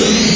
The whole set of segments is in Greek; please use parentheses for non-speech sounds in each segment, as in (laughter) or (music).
Πολύ καλή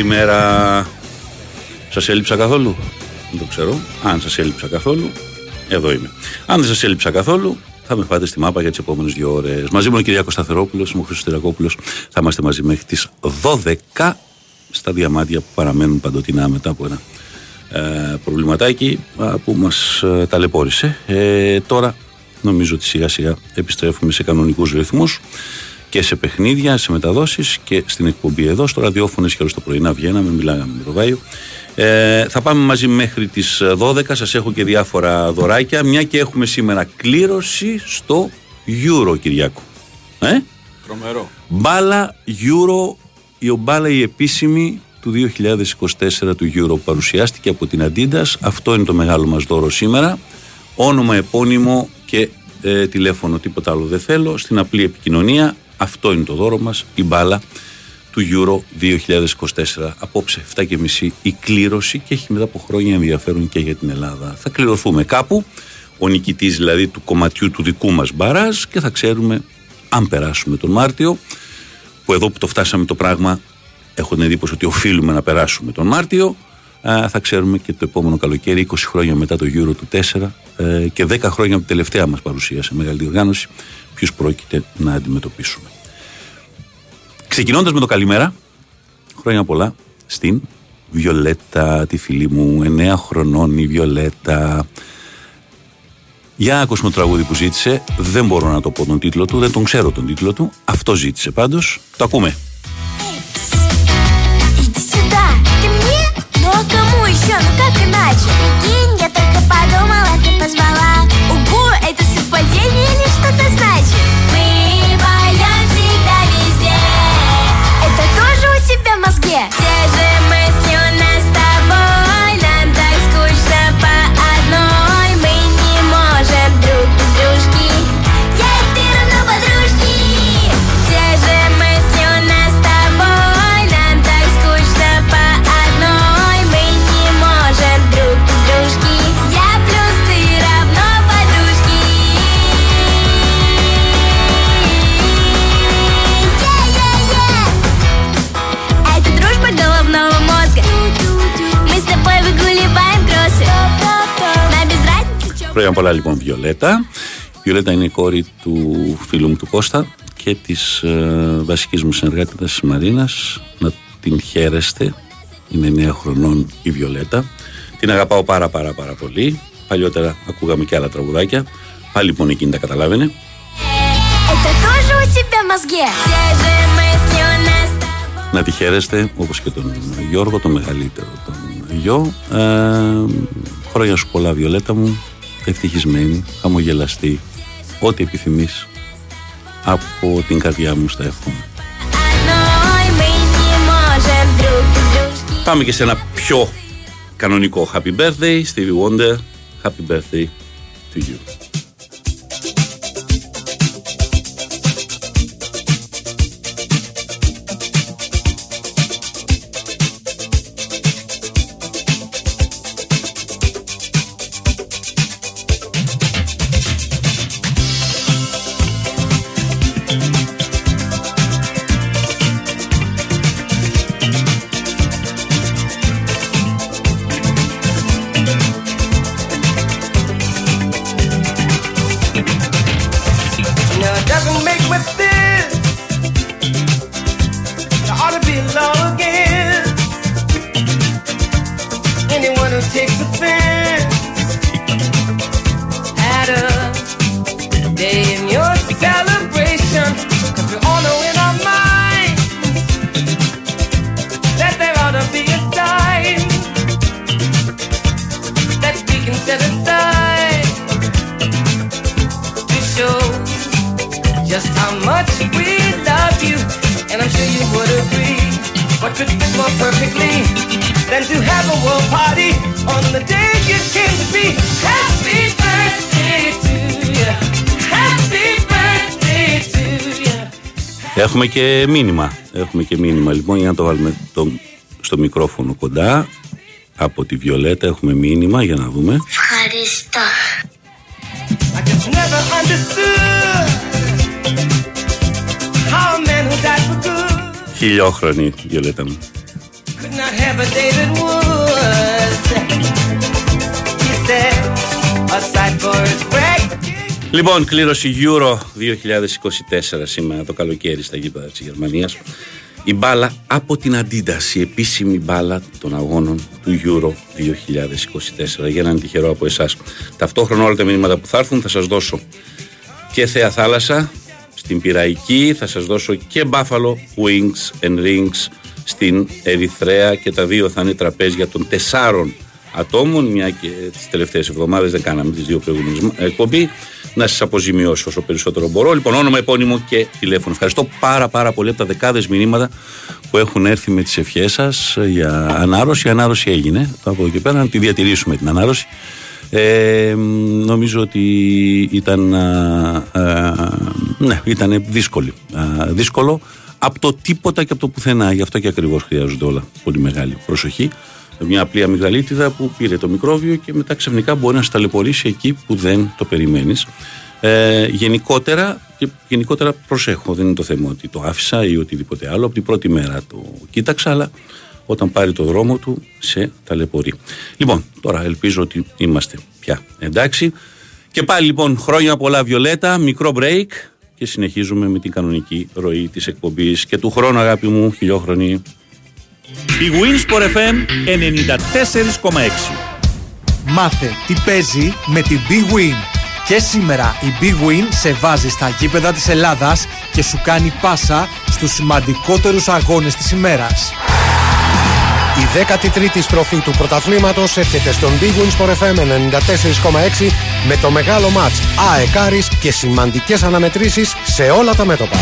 μέρα. Σας έλειψα καθόλου; Δεν το ξέρω. Αν σας έλειψα καθόλου, εδώ είμαι. Αν δεν σας έλειψα καθόλου, θα με πάτε στη μάπα για τις επόμενες δύο ώρες. Μαζί μου ο Κυριάκο Σταθερόπουλος, είμαι ο Χρυσό Θα είμαστε μαζί μέχρι τις 12 στα διαμάντια που παραμένουν παντοτινά μετά από ένα ε, προβληματάκι που μας ε, ταλαιπώρησε. Ε, τώρα νομίζω ότι σιγά σιγά επιστρέφουμε σε κανονικούς ρυθμούς και σε παιχνίδια, σε μεταδόσεις και στην εκπομπή εδώ. Στο ραδιόφωνο και το πρωί να βγαίναμε, μιλάγαμε με το Βάιο. Ε, θα πάμε μαζί μέχρι τις 12. Σας έχω και διάφορα δωράκια. Μια και έχουμε σήμερα κλήρωση στο Euro, Κυριακού. Ε; Τρομερό. Μπάλα Euro, η μπάλα η επίσημη του 2024 του Euro παρουσιάστηκε από την Αντίντα. Αυτό είναι το μεγάλο μας δώρο σήμερα. Όνομα, επώνυμο και ε, τηλέφωνο, τίποτα άλλο δεν θέλω. Στην απλή επικοινωνία αυτό είναι το δώρο μας, η μπάλα του Euro 2024. Απόψε 7.30 η κλήρωση και έχει μετά από χρόνια ενδιαφέρον και για την Ελλάδα. Θα κληρωθούμε κάπου, ο νικητής δηλαδή του κομματιού του δικού μας μπαράζ και θα ξέρουμε αν περάσουμε τον Μάρτιο, που εδώ που το φτάσαμε το πράγμα έχω την εντύπωση ότι οφείλουμε να περάσουμε τον Μάρτιο, θα ξέρουμε και το επόμενο καλοκαίρι, 20 χρόνια μετά το Euro του 4 ε, και 10 χρόνια από την τελευταία μας παρουσία σε μεγάλη οργάνωση, ποιου πρόκειται να αντιμετωπίσουμε. Ξεκινώντα με το καλημέρα, χρόνια πολλά στην Βιολέτα, τη φίλη μου, 9 χρονών η Βιολέτα. Για ακούσουμε το τραγούδι που ζήτησε. Δεν μπορώ να το πω τον τίτλο του, δεν τον ξέρω τον τίτλο του. Αυτό ζήτησε πάντως. Το ακούμε. это совпадение или что-то значит? Yeah. Χρόνια πολλά λοιπόν Βιολέτα. Η Βιολέτα είναι η κόρη του φίλου μου του Κώστα και της ε, βασικής μου συνεργάτητας της Μαρίνας. Να την χαίρεστε. Είναι 9 χρονών η Βιολέτα. Την αγαπάω πάρα πάρα πάρα πολύ. Παλιότερα ακούγαμε και άλλα τραγουδάκια. Πάλι λοιπόν εκείνη τα καταλάβαινε. Να τη χαίρεστε όπως και τον Γιώργο, τον μεγαλύτερο τον γιο. Ε, χρόνια σου πολλά Βιολέτα μου, ευτυχισμένη, χαμογελαστή, ό,τι επιθυμείς από την καρδιά μου στα εύχομαι. Πάμε και σε ένα πιο κανονικό Happy Birthday, Stevie Wonder, Happy Birthday to you. Έχουμε και μήνυμα. Έχουμε και μήνυμα. Λοιπόν, για να το βάλουμε το, στο μικρόφωνο κοντά. Από τη Βιολέτα έχουμε μήνυμα για να δούμε. Ευχαριστώ. Χιλιόχρονη, Βιολέτα μου. Aside for his Λοιπόν, κλήρωση Euro 2024 σήμερα το καλοκαίρι στα γήπεδα της Γερμανίας. Η μπάλα από την Αντίνταση, η επίσημη μπάλα των αγώνων του Euro 2024. Για έναν τυχερό από εσάς. Ταυτόχρονα όλα τα μηνύματα που θα έρθουν θα σας δώσω και Θέα Θάλασσα στην Πυραϊκή, θα σας δώσω και Buffalo Wings and Rings στην Ερυθρέα και τα δύο θα είναι τραπέζια των τεσσάρων ατόμων, μια και τις τελευταίες εβδομάδες δεν κάναμε τις δύο προηγούμενες εκπομπή να σας αποζημιώσω όσο περισσότερο μπορώ. Λοιπόν, όνομα, επώνυμο και τηλέφωνο. Ευχαριστώ πάρα πάρα πολύ από τα δεκάδες μηνύματα που έχουν έρθει με τις ευχές σας για ανάρρωση. Η ανάρρωση έγινε. Από εκεί πέρα να τη διατηρήσουμε την ανάρρωση. Ε, νομίζω ότι ήταν, ναι, ήταν δύσκολη, δύσκολο από το τίποτα και από το πουθενά. Γι' αυτό και ακριβώς χρειάζονται όλα πολύ μεγάλη προσοχή μια απλή αμυγδαλίτιδα που πήρε το μικρόβιο και μετά ξαφνικά μπορεί να σταλαιπωρήσει εκεί που δεν το περιμένεις. Ε, γενικότερα, και γενικότερα προσέχω, δεν είναι το θέμα ότι το άφησα ή οτιδήποτε άλλο. Από την πρώτη μέρα το κοίταξα, αλλά όταν πάρει το δρόμο του σε ταλαιπωρεί. Λοιπόν, τώρα ελπίζω ότι είμαστε πια εντάξει. Και πάλι λοιπόν χρόνια πολλά Βιολέτα, μικρό break και συνεχίζουμε με την κανονική ροή της εκπομπής και του χρόνου αγάπη μου, χιλιόχρονη. Η Winsport FM 94,6 Μάθε τι παίζει με την Big Win. Και σήμερα η Big Win σε βάζει στα γήπεδα της Ελλάδας και σου κάνει πάσα στους σημαντικότερους αγώνες της ημέρας. Η 13η στροφή του πρωταθλήματος έρχεται στον Big Win Sport FM 94,6 με το μεγάλο μάτς ΑΕΚΑΡΙΣ και σημαντικές αναμετρήσεις σε όλα τα μέτωπα.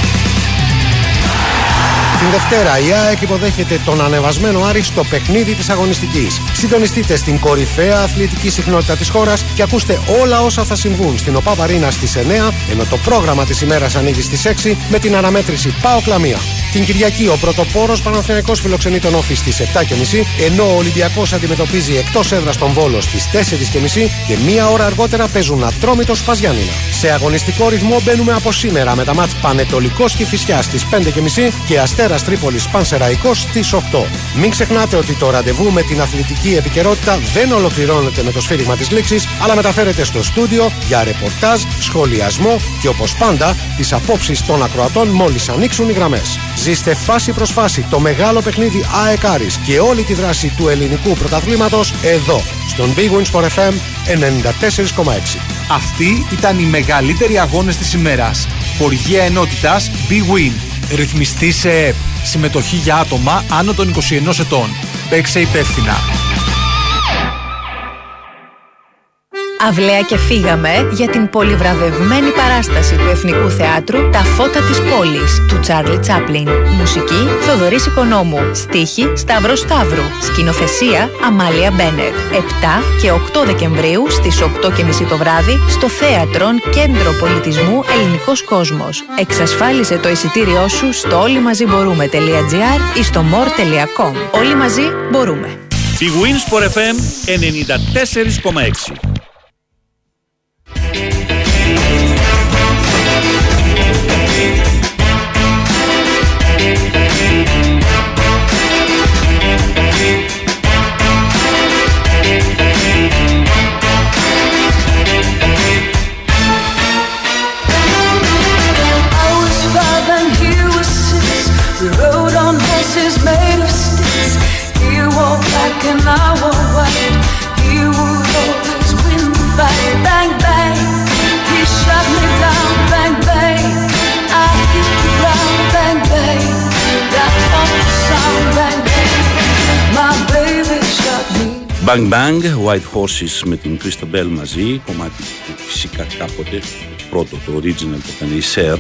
Την Δευτέρα η ΑΕΚ υποδέχεται τον ανεβασμένο Άρη στο παιχνίδι της αγωνιστικής. Συντονιστείτε στην κορυφαία αθλητική συχνότητα της χώρας και ακούστε όλα όσα θα συμβούν στην ΟΠΑ Βαρίνα στις 9, ενώ το πρόγραμμα της ημέρας ανοίγει στις 6 με την αναμέτρηση Πάο Κλαμία. Την Κυριακή ο πρωτοπόρος Παναθηναϊκός φιλοξενεί τον Όφη στι 7.30, ενώ ο Ολυμπιακός αντιμετωπίζει εκτός έδρας τον Βόλο στις 4.30 και μία ώρα αργότερα παίζουν ατρόμητος Παζιάνινα. Σε αγωνιστικό ρυθμό μπαίνουμε από σήμερα με τα μάτς Πανετολικός και Φυσιάς στις 5.30 και Αστέρα Τρίπολης Πανσεραϊκό στις 8. Μην ξεχνάτε ότι το ραντεβού με την αθλητική επικαιρότητα δεν ολοκληρώνεται με το σφύριγμα της λήξης, αλλά μεταφέρεται στο στούντιο για ρεπορτάζ, σχολιασμό και όπως πάντα τις απόψεις των ακροατών μόλις ανοίξουν οι γραμμές. Ζήστε φάση προς φάση το μεγάλο παιχνίδι ΑΕΚ και όλη τη δράση του ελληνικού πρωταθλήματος εδώ στον Big Wins for FM 94,6. Αυτοί ήταν οι μεγαλύτεροι αγώνες της ημέρας. Χοργία ενότητας Big Win. Ρυθμιστή σε ΕΠ. Συμμετοχή για άτομα άνω των 21 ετών. Παίξε υπεύθυνα. Αυλαία και φύγαμε για την πολυβραβευμένη παράσταση του Εθνικού Θεάτρου «Τα φώτα της πόλης» του Τσάρλι Τσάπλιν. Μουσική Θοδωρής Οικονόμου. Στίχη Σταύρος Σταύρου. Σκηνοθεσία Αμάλια Μπένετ. 7 και 8 Δεκεμβρίου στις 8.30 το βράδυ στο Θέατρον Κέντρο Πολιτισμού Ελληνικός Κόσμος. Εξασφάλισε το εισιτήριό σου στο όλοιμαζιμπορούμε.gr ή στο more.com. Όλοι μαζί μπορούμε. Η Wins for FM 94,6. Bang Bang, White Horses με την Crystal Bell μαζί, κομμάτι που φυσικά κάποτε το πρώτο, το original που ήταν η Sir.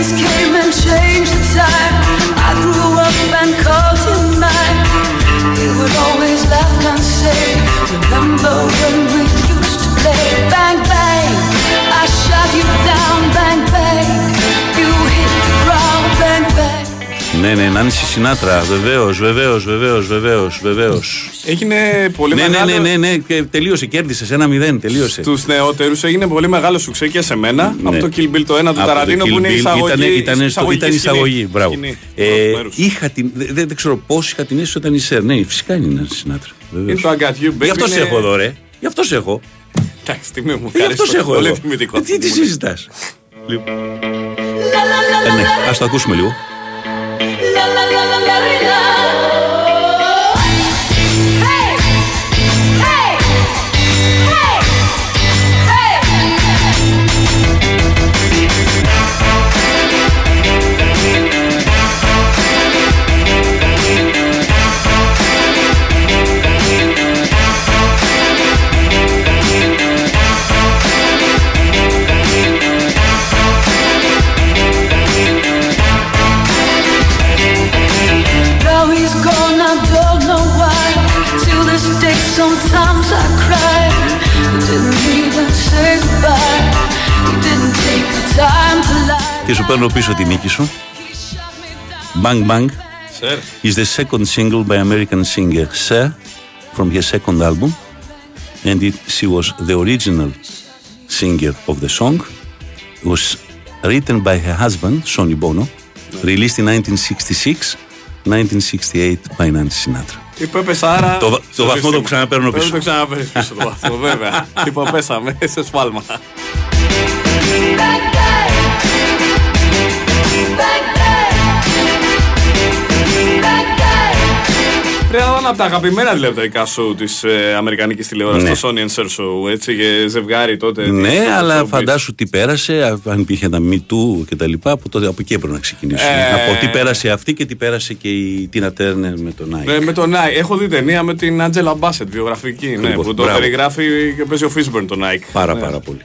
Things came and changed the I grew up Bang, bang, I shot you down. Bang, bang, you hit the ground. Bang, bang. Nie, Έγινε πολύ Ναι, ναι, μεγάλο. ναι, ναι, ναι, και τελείωσε, κέρδισε. Ένα μηδέν, τελείωσε. Στου νεότερου έγινε πολύ μεγάλο σουξέ και σε μένα. Ναι. Από το Kill Bill το 1 του Από το Ταραντίνο που Kill είναι η Bill εισαγωγή. Ήτανε, ήτανε στο, εισαγωγική ήταν η σκηνή. εισαγωγή. Μπράβο. Σκηνή. Ε, Πρώτου μέρους. είχα την, δεν, δεν ξέρω πώ είχα την αίσθηση όταν είσαι. Ναι, φυσικά είναι ένα Σινάτρα. Είναι το I Got You, baby. Γι' αυτό σε είναι- έχω εδώ, ρε. Γι' αυτό σε έχω. Εντάξει, τιμή μου. Ε, Γι' αυτό σε έχω Πολύ εδώ. τιμητικό. Ε, Τι, τι συζητά. La, la, la, Ε, ναι, la, α το ακούσουμε λίγο. Και σου παίρνω πίσω τη νίκη σου. He shot me down. Bang Bang Σερ. is the second single by American singer Sir from her second album, and it, she was the original singer of the song. It was written by her husband, Sonny Bono, released in 1966, 1968 by Nancy Sinatra. Υπέπεσα άρα. Το βα- το βαθμό σύστημα. το ξαναπαίρνω Πρέπει πίσω. να το ξαναπαίρνει πίσω το βαθμό, βέβαια. Υποπέσαμε σε σφάλμα. Πρέπει να είναι από τα αγαπημένα τηλεοπτικά show της ε, Αμερικανικής τηλεόρασης, Ναι. το Sony and Cher Show. Έτσι, και ζευγάρι τότε. Ναι, το αλλά showbiz. φαντάσου τι πέρασε, α- αν υπήρχε ένα Me Too και τα λοιπά, από, τότε, από εκεί έπρεπε να ξεκινήσουμε. Ε. Από τι πέρασε αυτή και τι πέρασε και η Τίνα Τέρνερ με τον Nike. Ε, με τον Nike. Έχω δει ταινία με την Angela Bassett, βιογραφική. Ναι, Ακριβώς, που το μπράβο. περιγράφει και παίζει ο Fishburne τον Nike. Πάρα Ναι. πάρα πολύ.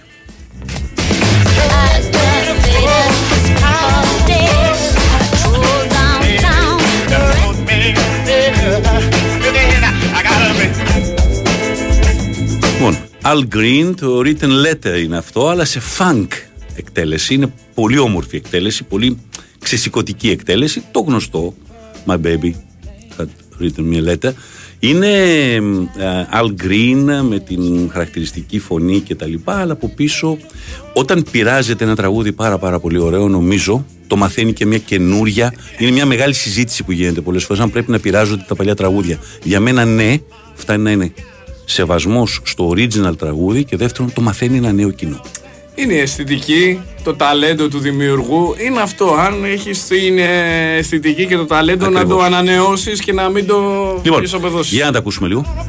Al Green, το written letter είναι αυτό, αλλά σε funk εκτέλεση. Είναι πολύ όμορφη εκτέλεση, πολύ ξεσηκωτική εκτέλεση. Το γνωστό, My Baby had written me a letter. Είναι ε, Al Green με την χαρακτηριστική φωνή και τα λοιπά, αλλά από πίσω όταν πειράζεται ένα τραγούδι πάρα πάρα πολύ ωραίο νομίζω το μαθαίνει και μια καινούρια είναι μια μεγάλη συζήτηση που γίνεται πολλές φορές αν πρέπει να πειράζονται τα παλιά τραγούδια για μένα ναι, φτάνει να είναι σεβασμός στο original τραγούδι και δεύτερον το μαθαίνει ένα νέο κοινό. Είναι η αισθητική, το ταλέντο του δημιουργού. Είναι αυτό. Αν έχεις την ε, αισθητική και το ταλέντο να Ακριβώς. το ανανεώσεις και να μην το Λοιπόν, ισοπεδώσει. για να τα ακούσουμε λίγο.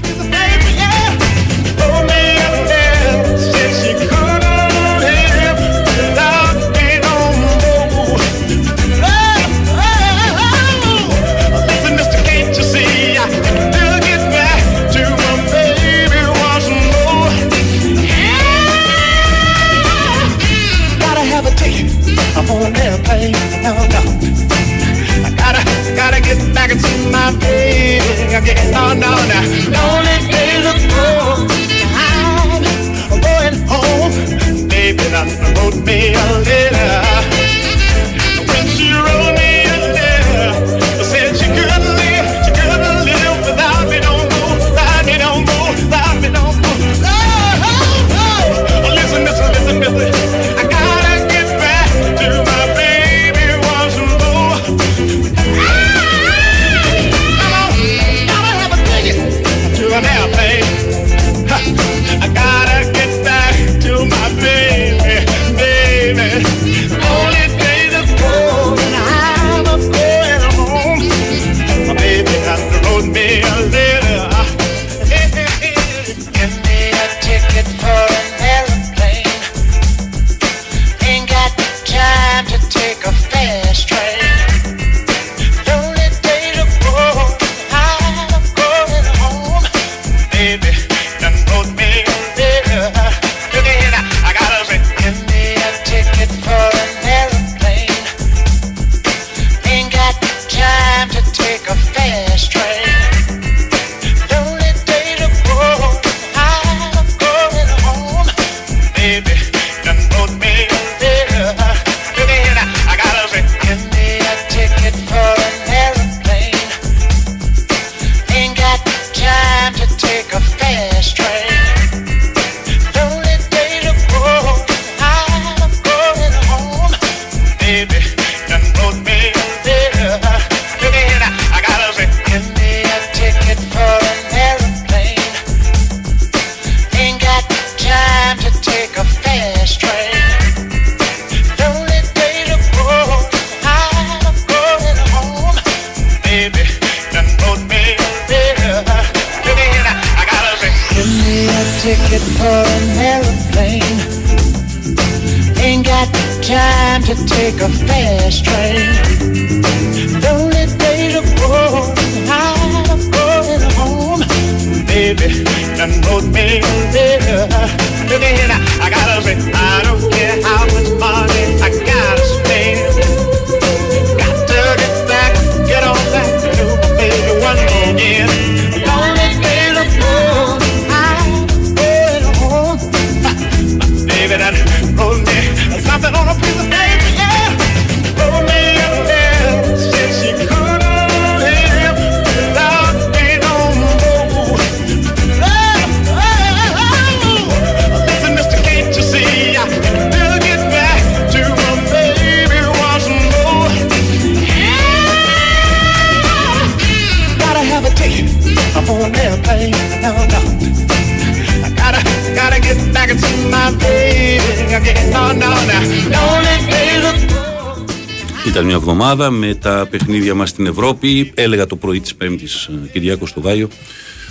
Τα παιχνίδια μας στην Ευρώπη. Έλεγα το πρωί της Πέμπτης, ε, Κυριάκος στο Βάιο,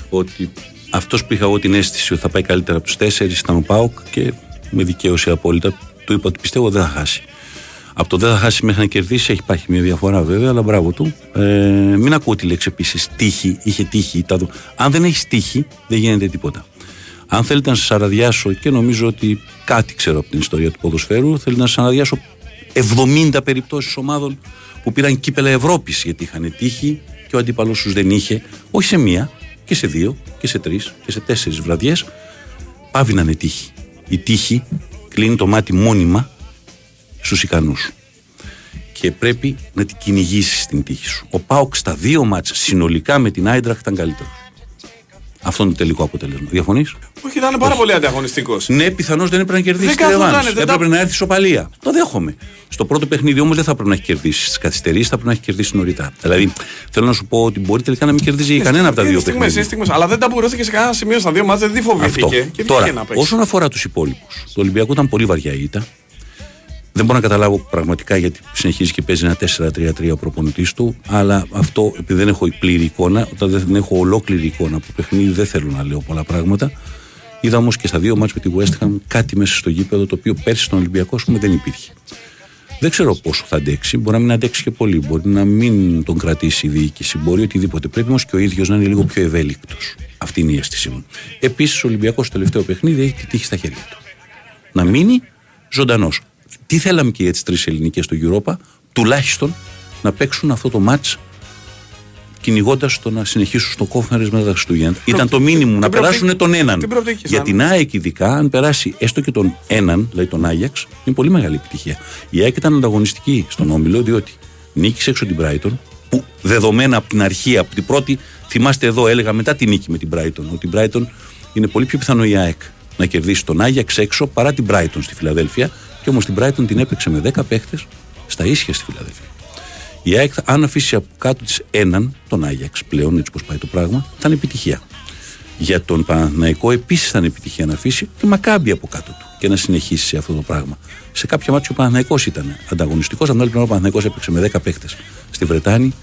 ότι αυτός που είχα εγώ την αίσθηση ότι θα πάει καλύτερα από τους τέσσερις ήταν ο Πάοκ και με δικαίωση απόλυτα του είπα ότι πιστεύω δεν θα χάσει. Από το δεν θα χάσει μέχρι να κερδίσει έχει υπάρχει μια διαφορά βέβαια, αλλά μπράβο του. Ε, μην ακούω τη λέξη επίσης τύχη, είχε τύχη. Τα δω. Αν δεν έχεις τύχη, δεν γίνεται τίποτα. Αν θέλετε να σας αραδιάσω και νομίζω ότι κάτι ξέρω από την ιστορία του ποδοσφαίρου, θέλετε να σας αραδιάσω 70 περιπτώσεις ομάδων που πήραν κύπελα Ευρώπης γιατί είχαν τύχη και ο αντίπαλος τους δεν είχε, όχι σε μία, και σε δύο, και σε τρεις, και σε τέσσερις βραδιές. Πάβει να είναι τύχη. Η τύχη κλείνει το μάτι μόνιμα στους ικανούς σου. Και πρέπει να την κυνηγήσεις την τύχη σου. Ο Πάοκ στα δύο μάτς συνολικά με την Άιντραχ ήταν καλύτερος. Αυτό είναι το τελικό αποτέλεσμα. Διαφωνείς; Όχι, ήταν πάρα πολύ ανταγωνιστικός. Ναι, πιθανώς δεν έπρεπε να κερδίσει Δεν τη καθόταν, ρεβάνς. δεν Έπρεπε τα- να έρθει σοπαλία. Το δέχομαι. Στο πρώτο παιχνίδι όμως δεν θα πρέπει να έχει κερδίσει στι καθυστερήσεις, θα πρέπει να έχει κερδίσει νωρίτερα. Δηλαδή θέλω να σου πω ότι μπορεί τελικά να μην κερδίζει κανένα από τα δύο στιγμές, παιχνίδια. είναι στιγμές. Αλλά δεν ταμπουρώθηκε σε κανένα σημείο στα δύο μάτια, δεν τη Αυτό. φοβήθηκε. Και Τώρα, βγήκε να παίξει. όσον αφορά τους υπόλοιπους, το Ολυμπιακό ήταν πολύ βαριά η ήττα. Δεν μπορώ να καταλάβω πραγματικά γιατί συνεχίζει και παίζει ένα 4-3-3 ο προπονητής του. Αλλά αυτό επειδή δεν έχω πλήρη εικόνα, όταν δεν έχω ολόκληρη εικόνα από το παιχνίδι, δεν θέλω να λέω πολλά πράγματα. Είδα όμως και στα δύο μάτς με τη West Ham κάτι μέσα στο γήπεδο το οποίο πέρσι στον Ολυμπιακό ας πούμε, δεν υπήρχε. Δεν ξέρω πόσο θα αντέξει. Μπορεί να μην αντέξει και πολύ. Μπορεί να μην τον κρατήσει η διοίκηση. Μπορεί οτιδήποτε. Πρέπει όμως και ο ίδιος να είναι λίγο πιο ευέλικτος. Αυτή είναι η αίσθησή μου. Επίσης, ο Ολυμπιακός στο τελευταίο παιχνίδι έχει τη τύχη στα χέρια του. Να μείνει ζωντανός. Τι θέλαμε και για τις τρεις ελληνικές στο Europa, τουλάχιστον να παίξουν αυτό το match κυνηγώντας το να συνεχίσουν στο κόφνερε μετά τα Χριστούγεννα. Ήταν το μήνυμο να την περάσουν προοπτική- τον έναν. την προοπτική Για σαν- την ΑΕΚ ειδικά, αν περάσει έστω και τον έναν, δηλαδή τον Άγιαξ, είναι πολύ μεγάλη επιτυχία. Η ΑΕΚ ήταν ανταγωνιστική στον Όμιλο, διότι νίκησε έξω την Brighton, που δεδομένα από την αρχή, από την πρώτη, θυμάστε εδώ, έλεγα μετά τη νίκη με την Brighton, ότι η Brighton είναι πολύ πιο πιθανό η ΑΕΚ να κερδίσει τον Άγιαξ έξω παρά την Brighton στη Φιλαδέλφια. Και όμως την Brighton την έπαιξε με 10 παίχτες στα ίσια στη Φιλαδέλφια. Η ΑΕΚ, αν αφήσει από κάτω της έναν, τον Άγιαξ πλέον, έτσι πώ πάει το πράγμα, θα είναι επιτυχία. Για τον Παναθηναϊκό επίσης θα είναι επιτυχία να αφήσει τη Μακάμπη από κάτω του και να συνεχίσει σε αυτό το πράγμα. Σε κάποια μάτια ο Παναθηναϊκός ήταν ανταγωνιστικός, από την άλλη πλευρά ο Παναθηναϊκός έπαιξε με 10 παίχτες στη Βρετάνη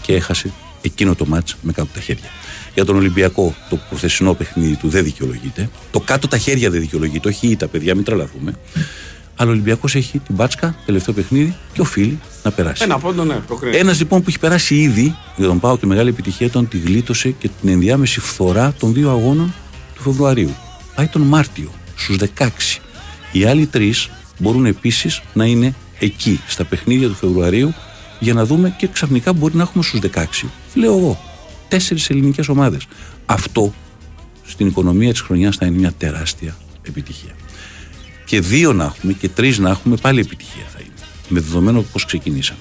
και έχασε εκείνο το μάτς με κάτω τα χέρια. Για τον Ολυμπιακό, το προθεσινό παιχνίδι του δεν δικαιολογείται. Το κάτω τα χέρια δεν δικαιολογείται. Όχι ή τα παιδιά, μην τρελαθούμε. Αλλά ο Ολυμπιακός έχει την μπάτσκα, τελευταίο παιχνίδι και οφείλει να περάσει. Ένα πόντο, ναι, προκρίνεται. Ένας λοιπόν που έχει περάσει ήδη για τον Πάο και μεγάλη επιτυχία ήταν ότι γλίτωσε και την ενδιάμεση φθορά των δύο αγώνων του Φεβρουαρίου. Πάει τον Μάρτιο στους 16. Οι άλλοι τρεις μπορούν επίσης να είναι εκεί στα παιχνίδια του Φεβρουαρίου για να δούμε και ξαφνικά μπορεί να έχουμε στους 16. Λέω εγώ. Τέσσερις ελληνικές ομάδες. Αυτό στην οικονομία της χρονιάς θα είναι μια τεράστια επιτυχία. Και δύο να έχουμε και τρεις να έχουμε πάλι επιτυχία θα είναι. Με δεδομένο πώς ξεκινήσαμε.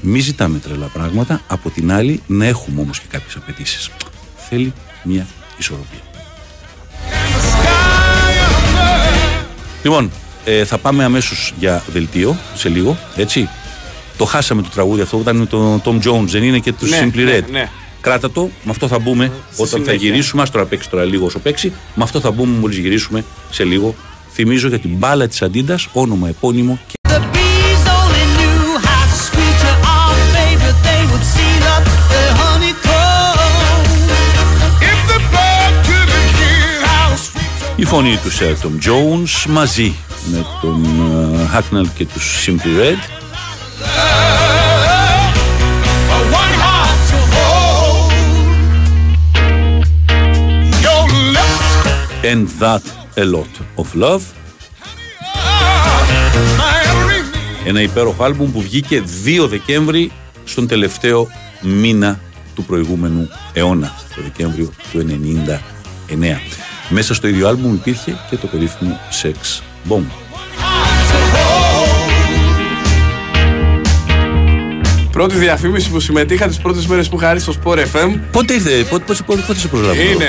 Μη ζητάμε τρελά πράγματα, από την άλλη να έχουμε όμως και κάποιες απαιτήσεις. Θέλει μια ισορροπία. Λοιπόν, ε, θα πάμε αμέσως για δελτίο σε λίγο, έτσι. Το χάσαμε το τραγούδι αυτό, ήταν με τον Tom Jones, δεν είναι και τους Ναι, Simply ναι, Red. ναι. Κράτα το, με αυτό θα μπούμε όταν θα συνέχεια. γυρίσουμε. Άστο να παίξει τώρα λίγο όσο παίξει. Με αυτό θα μπούμε μόλις γυρίσουμε σε λίγο. Θυμίζω για την μπάλα της Αντίντας, όνομα επώνυμο και Η φωνή του Sir Tom μαζί με τον uh, και τους Simply a lot of love. Ένα υπέροχο άλμπουμ που βγήκε 2 Δεκέμβρη στον τελευταίο μήνα του προηγούμενου αιώνα, το Δεκέμβριο του 99. Μέσα στο ίδιο άλμπουμ υπήρχε και το περίφημο Sex Bomb. Πρώτη διαφήμιση που συμμετείχα τις πρώτες μέρες που είχα έρθει στο Sport FM Πότε ήρθε, πότε, πότε, πότε, πότε σε προσλάβω. είναι.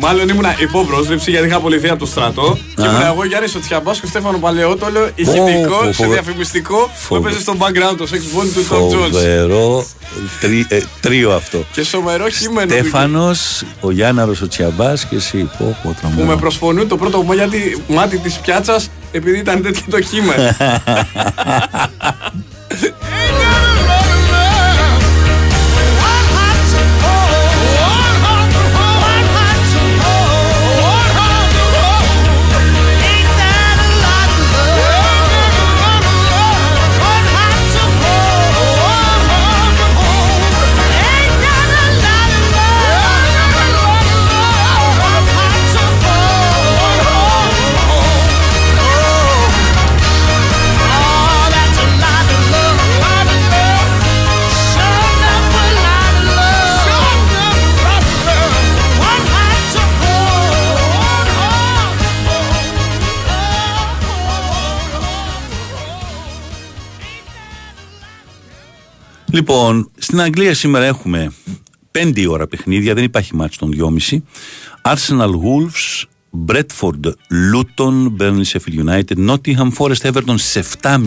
Μάλλον ήμουν υπόπρόσληψη γιατί είχα απολυθεί από το στρατό. Και Α. ήμουν εγώ Γιάννης ο Τσιαμπάς και ο Στέφανο Παλαιότολο, πω, ηχητικό σε φοβε- διαφημιστικό που φοβε- έπαιζε στο background το sex bomb του Tom Jones. Φοβερό τρι, ε, τρίο αυτό. Και σωμερό κείμενο. Στέφανος, ο Γιάνναρος ο Τσιαμπάς και εσύ. Πω, πω, Που τρομερό. με προσφωνούν το πρώτο μάτι, μάτι της πιάτσας επειδή ήταν τέτοιο το κείμενο. (laughs) Λοιπόν, στην Αγγλία σήμερα έχουμε Πέντε η ώρα παιχνίδια, δεν υπάρχει μάτς των 2,5. Arsenal Wolves, Bradford Luton, Burnley Sheffield United, Nottingham Forest Everton σε 7,5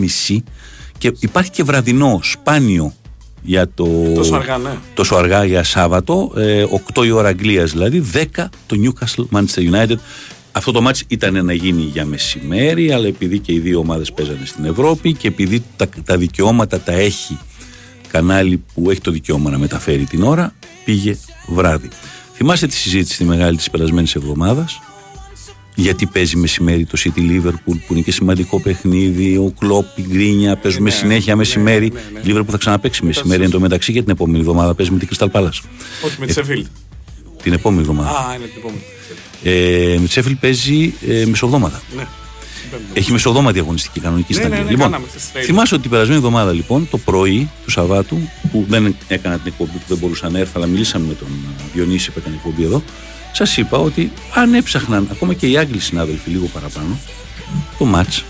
και υπάρχει και βραδινό, σπάνιο για το. Τόσο αργά, ναι. τόσο αργά για Σάββατο, ε, 8 η ώρα Αγγλίας δηλαδή, 10 το Newcastle Manchester United. Αυτό το μάτς ήταν να γίνει για μεσημέρι, αλλά επειδή και οι δύο ομάδες παίζανε στην Ευρώπη και επειδή τα, τα δικαιώματα τα έχει κανάλι που έχει το δικαίωμα να μεταφέρει την ώρα, πήγε βράδυ. Θυμάστε τη συζήτηση τη μεγάλη της περασμένης εβδομάδας; Γιατί παίζει μεσημέρι το City Liverpool που είναι και σημαντικό παιχνίδι, ο Κλόπ, η Γκρίνια, παίζουμε ναι, συνέχεια ναι, μεσημέρι. ναι, ναι. Η Liverpool θα ξαναπέξει μεσημέρι εν τω μεταξύ και την επόμενη εβδομάδα παίζει με την Crystal Palace. Όχι με τη Σεφίλ. Την επόμενη εβδομάδα. Α, είναι την επόμενη. Ε, με τη Sheffield παίζει ε, μεσοβδόματα. Ναι. Έχει μεσοδόματη αγωνιστική κανονική Ναι, στα ναι, Αγγλία. ναι, λοιπόν, κάναμε χθες trailer. θυμάσαι ότι την περασμένη εβδομάδα λοιπόν, το πρωί του Σαββάτου, που δεν έκανα την εκπομπή που δεν μπορούσα να έρθω, αλλά μιλήσαμε με τον ε, Διονύση που έκανε εκπομπή εδώ, σας είπα ότι αν έψαχναν ακόμα και οι Άγγλοι συνάδελφοι λίγο παραπάνω, το μάτς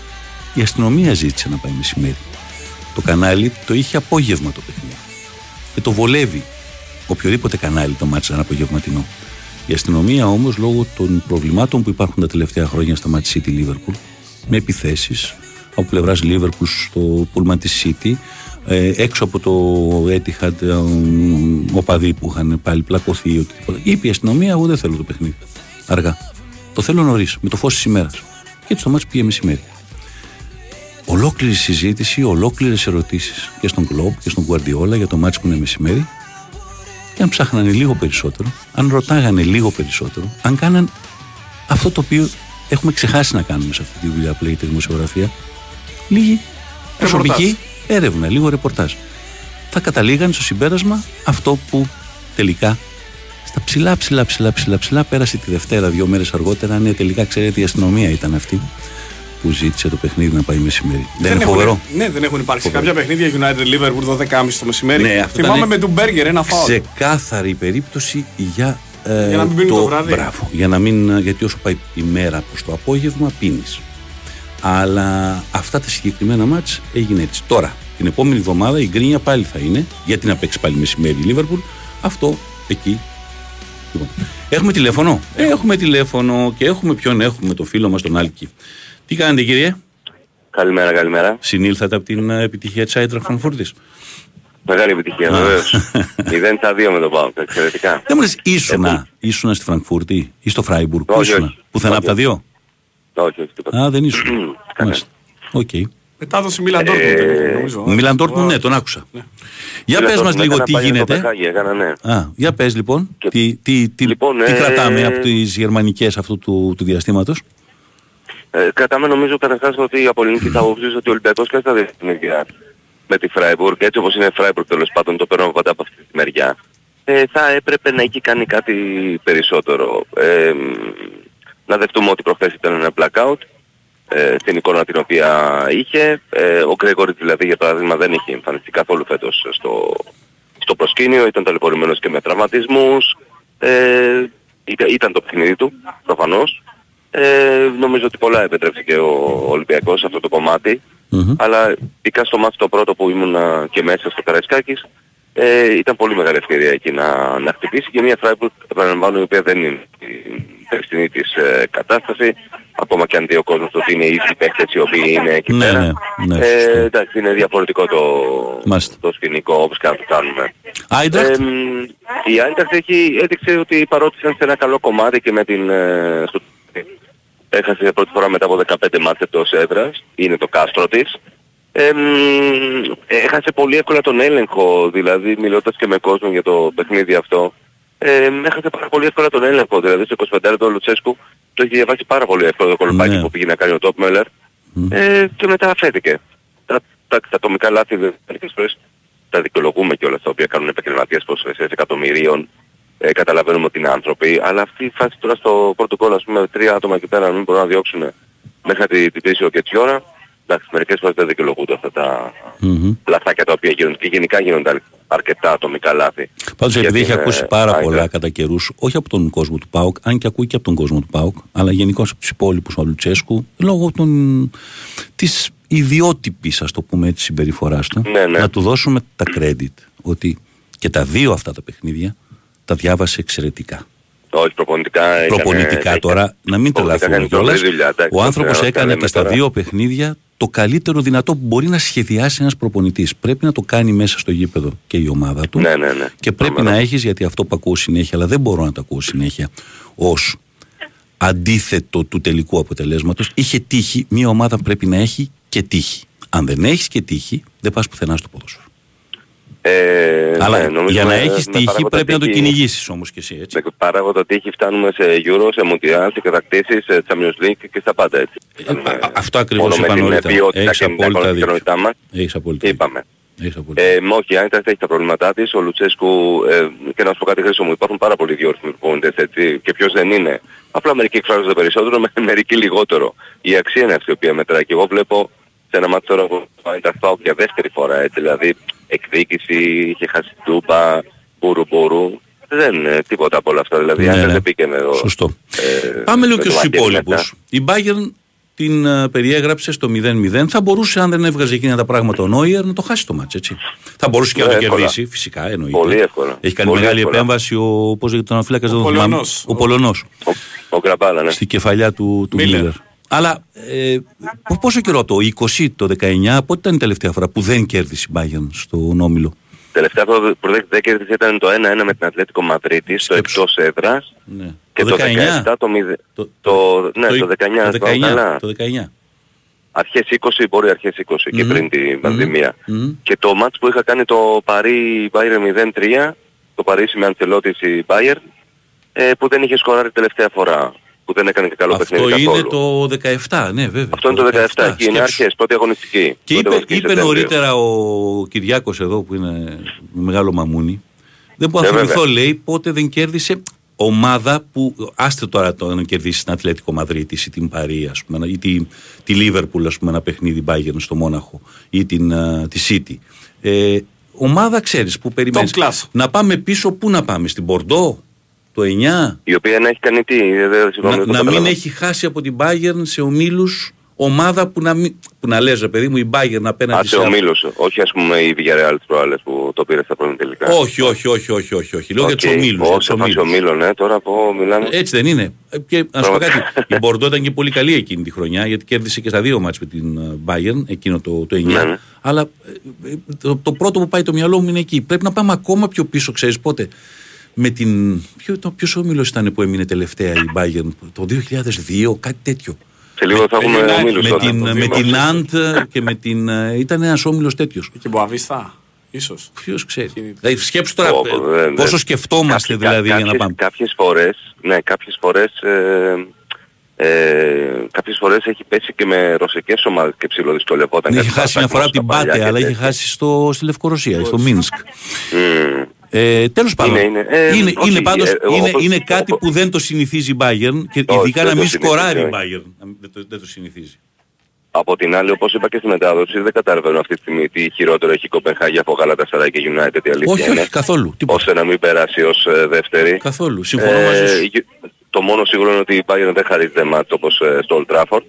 η αστυνομία ζήτησε να πάει μεσημέρι. Το κανάλι το είχε απόγευμα το παιχνίδι. Και το βολεύει οποιοδήποτε κανάλι το μάτς να είναι απογευματινό. Η αστυνομία όμως λόγω των προβλημάτων που υπάρχουν τα τελευταία χρόνια στα μάτια City Liverpool με επιθέσεις από πλευράς Liverpool στο πούλμαν της City ε, έξω από το Etihad ε, οπαδοί που είχαν πάλι πλακωθεί ή οτιδήποτε. Είπε η αστυνομία εγώ δεν θέλω το παιχνίδι αργά. Το θέλω νωρίς, με το φως της ημέρας. Και έτσι το μάτς πήγε μεσημέρι. Ολόκληρη συζήτηση, ολόκληρες ερωτήσεις και στον Κλοπ και στον Guardiola για το μάτς που είναι μεσημέρη και αν ψάχνανε λίγο περισσότερο, αν ρωτάγανε λίγο περισσότερο, αν κάναν αυτό το οποίο έχουμε ξεχάσει να κάνουμε σε αυτή τη δουλειά που λέγεται δημοσιογραφία, λίγη προσωπική έρευνα, λίγο ρεπορτάζ. Θα καταλήγαν στο συμπέρασμα αυτό που τελικά στα ψηλά, ψηλά, ψηλά, ψηλά, ψηλά πέρασε τη Δευτέρα, δύο μέρες αργότερα. Ναι, τελικά ξέρετε, η αστυνομία ήταν αυτή που ζήτησε το παιχνίδι να πάει μεσημέρι. Δεν, είναι έχουν- φοβερό; Ναι, δεν έχουν υπάρξει Φοβερό. κάποια παιχνίδια United Liverpool 12.30 το μεσημέρι. Ναι, αυτό Θυμάμαι ήταν- με τον Μπέργκερ ένα φάουλ. Ξεκάθαρη περίπτωση για, ε, Για να μην πίνει το βράδυ. Μπράβο. Για να μην, γιατί όσο πάει η μέρα προς το απόγευμα, πίνεις. Αλλά αυτά τα συγκεκριμένα μάτς έγινε έτσι. Τώρα, την επόμενη εβδομάδα η γκρίνια πάλι θα είναι, γιατί να παίξει πάλι μεσημέρι η Λίβερπουλ. Αυτό εκεί. Λοιπόν, έχουμε τηλέφωνο. Έχουμε τηλέφωνο και έχουμε ποιον έχουμε, το φίλο μας τον Άλκη. Τι κάνετε κύριε, Καλημέρα, καλημέρα. συνήλθατε από την ε, επιτυχία της Άιτρα Φραγκφούρτης. Μεγάλη επιτυχία, Α. βεβαίως. (laughs) 0 στα 2 με τον Πάο, εξαιρετικά. Δεν μου λες, ήσουνα, ήσουνα στη Φρανκφούρτη ή στο Φράιμπουργκ, πού Όχι, ήσουνα, όχι. πουθενά Όχι, από τα όχι. δύο; Όχι, όχι, τίποτα. Α, δεν ήσουν. (clears throat) Κανένα. Μάλιστα. Οκ. Μετάδοση Μίλαν Ε, Dortmund, νομίζω. Μίλαν Ντόρτμουντ, ναι, τον άκουσα. Για Φίλε, πες το μας λίγο έκανα τι πάλι στο γίνεται. Πεχάγη, έκανα, ναι. Α, για πες λοιπόν, Και- τι, τι, τι, Λοιπόν, τι ε, κρατάμε από τις γερμανικές αυτού του, του διαστήματος; Ε, κρατάμε νομίζω καταρχάς ότι από ελληνικής άποψης ότι ο Ολυμπιακός και στα διευθυντήρια με τη Φράιμπουργκ, έτσι όπως είναι η Φράιμπουργκ τέλος πάντων, το παίρνω πάντα από αυτή τη μεριά, ε, θα έπρεπε να έχει κάνει κάτι περισσότερο. Ε, μ, να δεχτούμε ότι προχθές ήταν ένα blackout, ε, στην εικόνα την οποία είχε. Ε, ο Γκρέγορης δηλαδή για παράδειγμα δεν είχε εμφανιστεί καθόλου φέτος στο, στο προσκήνιο, ήταν ταλαιπωρημένος και με τραυματισμούς. Ε, ήταν, ήταν το παιχνίδι του, προφανώς. Ε, νομίζω ότι πολλά επέτρεψε και ο Ολυμπιακός σε αυτό το κομμάτι. Μμμ. Αλλά ειδικά στο μάτι το πρώτο που ήμουν και μέσα στο Καραϊσκάκης ε, ήταν πολύ μεγάλη ευκαιρία εκεί να, να χτυπήσει και μια Φράιμπουργκ, επαναλαμβάνω, η οποία δεν είναι η περσινή της ε, κατάσταση. Ακόμα και αν δει ο κόσμος το ότι είναι οι ίδιοι παίκτες οι οποίοι είναι εκεί Ναι, πέρα. ναι, ναι, ε, σωστό. εντάξει, είναι διαφορετικό το, Μάλιστα. το σκηνικό όπως και να το κάνουμε. Άιντραχτ, Ε, μ, η Άιντραχτ έχει έδειξε ότι παρότι ήταν σε ένα καλό κομμάτι και με την... Ε, στο, έχασε για πρώτη φορά μετά από 15 μάτια εκτός έδρας, είναι το κάστρο της. Ε, μ, έχασε πολύ εύκολα τον έλεγχο, δηλαδή μιλώντας και με κόσμο για το παιχνίδι αυτό. Ε, έχασε πάρα πολύ εύκολα τον έλεγχο, δηλαδή στο 25 λεπτό ο Λουτσέσκου το έχει διαβάσει πάρα πολύ εύκολα το κολπάκι Ναι. που πήγε να κάνει ο Τόπ Μέλλερ. Ε, και μετά αφέθηκε. Τα, τα, τα ατομικά λάθη δεν μερικές φορές τα δικαιολογούμε κιόλας τα οποία κάνουν επαγγελματίες ποσοστές εκατομμυρίων. Ε, καταλαβαίνουμε ότι είναι άνθρωποι, αλλά αυτή η φάση τώρα στο πρωτοκόλλο, ας πούμε, τρία άτομα εκεί πέρα να μην μπορούν να διώξουν μέχρι να την την πείσει ο Κετσιόρα. Εντάξει, μερικές φορές δεν δικαιολογούνται αυτά τα Μμμ. λαθάκια τα οποία γίνονται και γενικά γίνονται αρκετά ατομικά λάθη. Πάντως Για επειδή έχει την, ε, ακούσει πάρα Άιντραχτ. πολλά κατά καιρούς, όχι από τον κόσμο του ΠΑΟΚ, αν και ακούει και από τον κόσμο του ΠΑΟΚ, αλλά γενικώς από τους υπόλοιπους ο Λουτσέσκου, λόγω των, της ιδιότυπης, ας το πούμε έτσι, συμπεριφοράς του, Ναι, ναι. να του δώσουμε τα credit ότι και τα δύο αυτά τα παιχνίδια τα διάβασε εξαιρετικά. Όχι, προπονητικά έκανε... Προπονητικά τώρα, να μην προπονητικά τρελαθούμε έκανε κιόλας. τρομερή δουλειά, εντάξει, Ο το άνθρωπος ξέρω, έκανε λέμε και στα τώρα. δύο παιχνίδια το καλύτερο δυνατό που μπορεί να σχεδιάσει ένας προπονητής. Πρέπει να το κάνει μέσα στο γήπεδο και η ομάδα του. Ναι, ναι, ναι. Και πρέπει Τρομερό. να έχεις, γιατί αυτό που ακούω συνέχεια, αλλά δεν μπορώ να το ακούω συνέχεια, ως αντίθετο του τελικού αποτελέσματος. Είχε τύχη, μια ομάδα πρέπει να έχει και τύχη. Αν δεν έχεις και τύχη, δεν πας πουθενά στο ποδόσφαιρο. Ε, αλλά ναι, νομίζω για να με- έχεις με τύχη παράγοντα πρέπει να το τύχη- κυνηγήσεις όμως κι εσύ. Έτσι. Με παράγοντα τύχη φτάνουμε σε Euro, σε Mundial, σε κατακτήσεις, σε Champions League και στα πάντα έτσι. Ε, α- α- αυτό ακριβώς Μόνο με είπα την νωρίτερα. ποιότητα Έχεις και την απόλυτα δίκιο. ικανότητά μας. Έχεις απόλυτα δίκιο. Είπαμε. Έχεις απόλυτα Ε, μα όχι, η Άιντραχτ έχει τα προβλήματά της, ο Λουτσέσκου, ε, και να σου πω κάτι χρήσιμο μου, υπάρχουν πάρα πολλοί διόρθιμοι προπονητές έτσι, και ποιος δεν είναι. Απλά μερικοί εκφράζονται περισσότερο, (laughs) με- μερικοί λιγότερο. Η αξία είναι αυτή η οποία μετράει και εγώ βλέπω σε ένα μάτι τώρα που ο Άιντραχτ πάω για δεύτερη φορά, έτσι, δηλαδή εκδίκηση, είχε χάσει την τούπα, μπούρου μπούρου. Δεν είναι τίποτα από όλα αυτά, δηλαδή Ναι, αν ναι. δεν πήγε με το... Σωστό. ε, Πάμε λίγο με και το στους Βαγγέλη υπόλοιπους. μετά. Η Bayern την ε, περιέγραψε στο 0-0. Θα μπορούσε, αν δεν έβγαζε εκείνα τα πράγματα ο Νόιερ, να το χάσει το μάτς, έτσι. Θα μπορούσε και να Ναι, το εύκολα. κερδίσει, φυσικά, εννοείται. Πολύ εύκολα. Έχει κάνει Πολύ μεγάλη εύκολα. επέμβαση ο, πώς λέγεται τον αφύλακας, δεν το θυμάμαι. Πολωνός. Ο Πολωνός. Ο, ο Γκραμπάλα, ναι. Στη κεφαλιά του, του Μίλλερ. Μίλλερ. Αλλά ε, πο- πόσο καιρό το 20, το 19, πότε ήταν η τελευταία φορά που δεν κέρδισε η Bayern στον Όμιλο; Τελευταία φορά που δεν- δεν κέρδισε ήταν το 1-1 με την Ατλέτικο Μαδρίτη στο Σκέψου. εκτός έδρας Ναι. και το 17 το 0. Το, ναι, το 19, το θυμάμαι 19, καλά. το 19. Αρχές 20, μπορεί αρχές 20 και Μμμ. πριν την πανδημία. Μμμ. Και το μάτς που είχα κάνει το Παρί Bayern 0-3, το Παρίσι με Αντελώτης η Bayern, ε, που δεν είχε σκοράρει τελευταία φορά. Που δεν έκανε και καλό Αυτό παιχνίδι είναι καθόλου. το 17, ναι βέβαια. Αυτό είναι το 17, εκεί είναι σκέψου. αρχές, πρώτη αγωνιστική. Και Πρώτη είπε, αγωνιστική είπε Σεπτέμβριο. νωρίτερα ο Κυριάκος εδώ που είναι μεγάλο μαμούνι. Δεν μπορώ να Ε, θυμηθώ βέβαια. λέει πότε δεν κέρδισε ομάδα που άστε τώρα το να κερδίσει την Ατλέτικο Μαδρίτης ή την Παρή ας πούμε ή τη, τη Λίβερπουλ ας πούμε ένα παιχνίδι Bayern στο Μόναχο ή την, α, τη City. Ε, ομάδα ξέρεις που περιμένεις. Top class. Να πάμε πίσω, πού να πάμε, στην Μπορντό, το 9. Η οποία να έχει κάνει τι, δεν- δεν- συγγνώμη, Να, δεν το να μην καταλαβαίνω. έχει χάσει από την Bayern σε ομίλους ομάδα που να, μην, που να λες ρε παιδί μου η Bayern Α, απέναντι σε σε ομίλους, όχι ας πούμε η Villarreal τις προάλλες που το πήρε στα πρώτα τελικά. Όχι, όχι, όχι, όχι, όχι, όχι. Λέω για τους Οκ. ομίλους. Όχι, σε φάση ομίλων, ναι, τώρα από μιλάμε. Έτσι δεν είναι. Ε, Και να σου πω κάτι. Πραγματικά. (laughs) Η Μπορντό ήταν και πολύ καλή εκείνη τη χρονιά γιατί κέρδισε και στα δύο μάτς με την ε, Bayern εκείνο το, το 9. Ναι, ναι. Αλλά ε, ε, το, το πρώτο που πάει το μυαλό μου είναι εκεί. Πρέπει να πάμε ακόμα πιο πίσω, ξέρεις πότε. Με την. Ποιο, το, ποιος όμιλος ήταν που έμεινε τελευταία η Bayern, το 2002, κάτι τέτοιο. Σε λίγο θα έχουμε United, ομίλους Με τώρα. την, το με δύο την μάτς. Αντ και με την. ε, ήταν ένας όμιλος τέτοιος. Και Μποαβίστα, ίσως. Ποιος ξέρει. Εκείνη. Δηλαδή, σκέψου τώρα Πω, ε, πω, δεν- πόσο δεν- σκεφτόμαστε Κάποιες- δηλαδή για να κάποιες- πάμε. Κάποιες φορές, ναι, κάποιες φορές, ε, ε, κάποιες φορές έχει πέσει και με ρωσικές ομάδες και ψηλοδυσκολευόταν. Είχε κάτι χάσει μια φορά από την παλιά Πάτε, και αλλά είχε τέτοια. χάσει στο, στη Λευκορωσία, στο Μίνσκ. Μμμ. Ε, Τέλος πάντων, Είναι, είναι. Ε, είναι, όχι, είναι πάντως ε, εγώ είναι, όπως- είναι κάτι όπως- που δεν το συνηθίζει η Bayern και Όχι, ειδικά δεν να το μην συνηθίζει, σκοράρει η όχι. Bayern. να μην- Δεν το, δεν το συνηθίζει. Από την άλλη, όπως είπα και στη μετάδοση, δεν καταλαβαίνω αυτή τη στιγμή τι χειρότερο έχει η Κοπενχάγη από Γαλατασαράι και United, η αλήθεια Όχι, είναι. όχι, καθόλου. Τίποτα. ώστε να μην περάσει ως ε, δεύτερη. Καθόλου. Συμφωνώ μαζί σου. Ε, το μόνο σίγουρο είναι ότι η Bayern δεν χαρίζεται μάτς όπως ε, στο Old Trafford.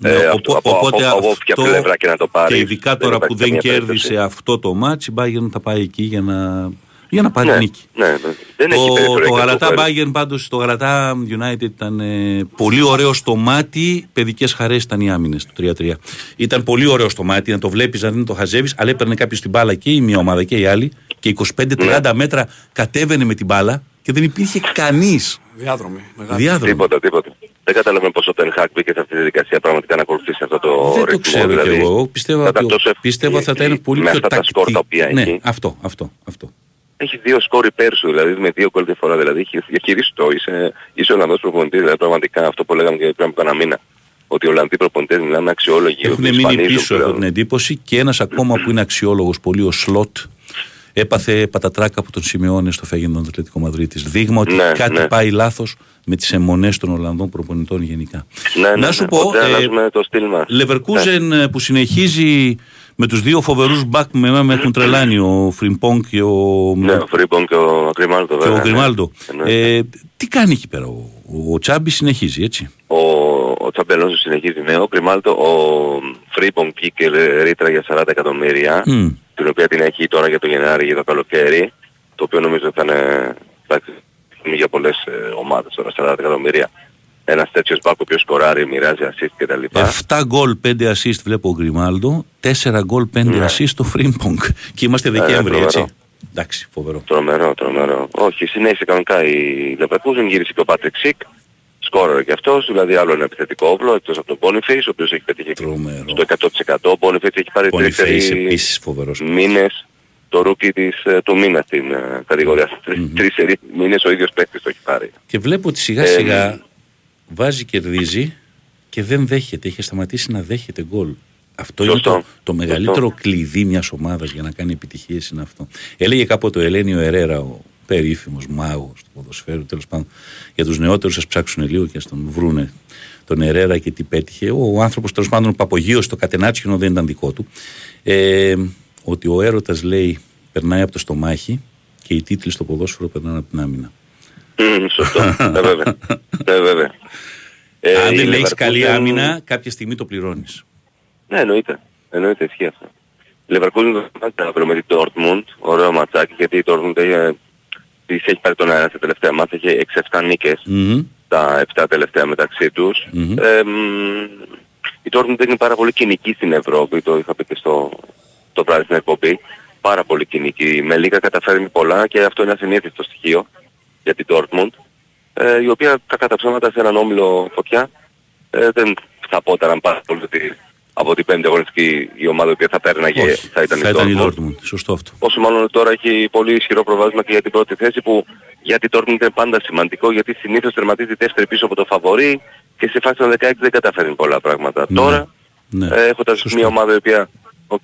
Ναι, Ε, οπο- από- από- οπότε από- από όποια αυτό πλευρά και να το πάρεις, και ειδικά δεν τώρα υπάρχει που δεν καμία κέρδισε περίπτωση. αυτό το μάτς η Bayern θα πάει εκεί για να, για να πάρει Ναι, νίκη. ναι, ναι. Δεν έχει Το, περιθώρια το για Γαλατά σούπερ. Bayern πάντως, το Γαλατά United ήταν ε, πολύ ωραίο στο μάτι, παιδικές χαρές ήταν οι άμυνες του 3-3. Ήταν πολύ ωραίο στο μάτι, να το βλέπεις, να δεν το χαζεύεις, αλλά έπαιρνε κάποιος την μπάλα και η μία ομάδα και η άλλη και 25-30 Ναι. μέτρα κατέβαινε με την μπάλα και δεν υπήρχε κανείς Διάδρομη. Μεγάλη. διάδρομο. Τίποτα, τίποτα. Δεν καταλαβαίνω πόσο το Ten Hag μπήκε σε αυτή τη δικασία πραγματικά να ακολουθήσει αυτό το Δεν το ρυθμό. ξέρω δηλαδή, κι εγώ. Εγώ Πιστεύω, θα ήταν ότι- τόσο πιστεύω θα ήταν πολύ με πιο αυτά τα σκορ τα τακτική. οποία Ναι, έχει. αυτό, αυτό, αυτό. Έχει δύο σκόρ υπέρ σου, δηλαδή με δύο γκολ διαφορά. Δηλαδή έχει διαχειρίσει το. Είσαι, είσαι Ολλανδός προπονητής, δηλαδή πραγματικά αυτό που λέγαμε και πριν από ένα μήνα. Ότι οι Ολλανδοί προπονητές μιλάμε αξιόλογοι. Έχουν ότι μείνει σπανίζουν πίσω πλέον. έχω την εντύπωση και ένας ακόμα που είναι αξιόλογος πολύ ο Σλότ έπαθε πατατράκα από τον Σιμεώνε στο Φέγγεν του Ατλετικό Μαδρίτης. Δείγμα ότι Ναι, κάτι ναι. πάει λάθος με τις εμμονές των Ολλανδών προπονητών γενικά. Ναι, ναι, Να σου ναι, πω, ποτέ ε, αλλάζουμε το στυλ μας. Λεβερκούζεν ε, που συνεχίζει με τους δύο φοβερούς μπακ που με εμένα με έχουν τρελάνει, ο Φρίμπονγκ και ο, Ναι, ο Φρίμπονγκ και ο Γκριμάλντο και βέβαια. ο ναι. Γκριμάλντο. Ναι. Ε, τι κάνει εκεί πέρα, ο, ο Τσάμπι συνεχίζει έτσι; Ο, ο Τσαμπελόνσο συνεχίζει ναι, ο Γκριμάλντο, ο Φρίμπονγκ βγήκε ρήτρα για 40 εκατομμύρια, Μμ. την οποία την έχει τώρα για το Γενάρη, για το καλοκαίρι, το οποίο νομίζω θα είναι Εντάξει, είναι για πολλές ε, ομάδες τώρα, 40 εκατομμύρια. Ένας τέτοιος μπακ ο οποίος σκοράρει, μοιράζει assist κτλ. 7 γκολ, 5 assist βλέπω ο Γκριμάλντο, 4 γκολ, 5 Ναι. assist στο Φρίμπονγκ. Και είμαστε Δεκέμβρη, τρομερό. έτσι. Εντάξει, φοβερό. Τρομερό, τρομερό. Όχι, συνέχισε κανονικά η Leverkusen, γύρισε και ο Patrick Σικ. Σκόραρε και αυτός, δηλαδή άλλο ένα επιθετικό όπλο, εκτός από τον Boniface, ο οποίος έχει πετύχει Τρομερό. στο 100%. Ο Boniface έχει πάρει Boniface τρεις επίσης φοβερός. μήνες το rookie της, ε, του μήνα στην ε, κατηγορία. Τρεις- Τρεις σερί μήνες ο ίδιος παίκτης το έχει πάρει. Και βλέπω ότι σιγά Ε, σιγά βάζει, κερδίζει και δεν δέχεται. Είχε σταματήσει να δέχεται γκολ. Αυτό Σωστό. είναι το, το μεγαλύτερο Σωστό. κλειδί μιας ομάδας για να κάνει επιτυχίες είναι αυτό. Έλεγε κάποτε ο Ελένιο Ερέρα, ο περίφημος μάγος του ποδοσφαίρου, τέλος πάντων. Για τους νεότερους, ας ψάξουν λίγο και ας τον βρούνε τον Ερέρα και τι πέτυχε. Ο άνθρωπος, τέλος πάντων, ο Παπογείο, το κατενάτσιο δεν ήταν δικό του. Ε, ότι ο έρωτας λέει περνάει από το στομάχι και οι τίτλοι στο ποδόσφαιρο περνάνε από την άμυνα. Μμμ, Σωστό. Ε, βέβαια. Ε, βέβαια. Ε, Αν η δεν έχεις Leverkusen- καλή άμυνα, κάποια στιγμή το πληρώνεις. Ναι, εννοείται. Εννοείται, ισχύει αυτό. Η Leverkusen το μάτσα αύριο με την Dortmund, ωραίο ματσάκι, γιατί η Dortmund έχει, της έχει πάρει τον αέρα στα τελευταία μάτια, έχει 6-7 νίκες τα 7 τελευταία μεταξύ τους. Μμμ. Ε, μ, η Dortmund είναι πάρα πολύ κοινική στην Ευρώπη, το είχα πει και στο το βράδυ στην εκπομπή. Πάρα πολύ κοινική. Με λίγα καταφέρνει πολλά και αυτό είναι ασυνήθιστο στοιχείο για την Dortmund. Ε, η οποία κακά τα ψέματα σε έναν όμιλο φωτιά ε, δεν θα πω τώρα πάρα πολύ ότι από την πέμπτη αγωνιστική η ομάδα η οποία θα πέρναγε Όχι, θα ήταν θα η ήταν η Dortmund. Dortmund. Σωστό αυτό. Όσο μάλλον τώρα έχει πολύ ισχυρό προβάδισμα και για την πρώτη θέση που για την Dortmund είναι πάντα σημαντικό γιατί συνήθως τερματίζει δεύτερη πίσω από το φαβορή και σε φάση των 16 δεν καταφέρνει πολλά πράγματα. Ναι. Τώρα Ναι. ε, έχοντας Σωστό. μια ομάδα η οποία, οκ,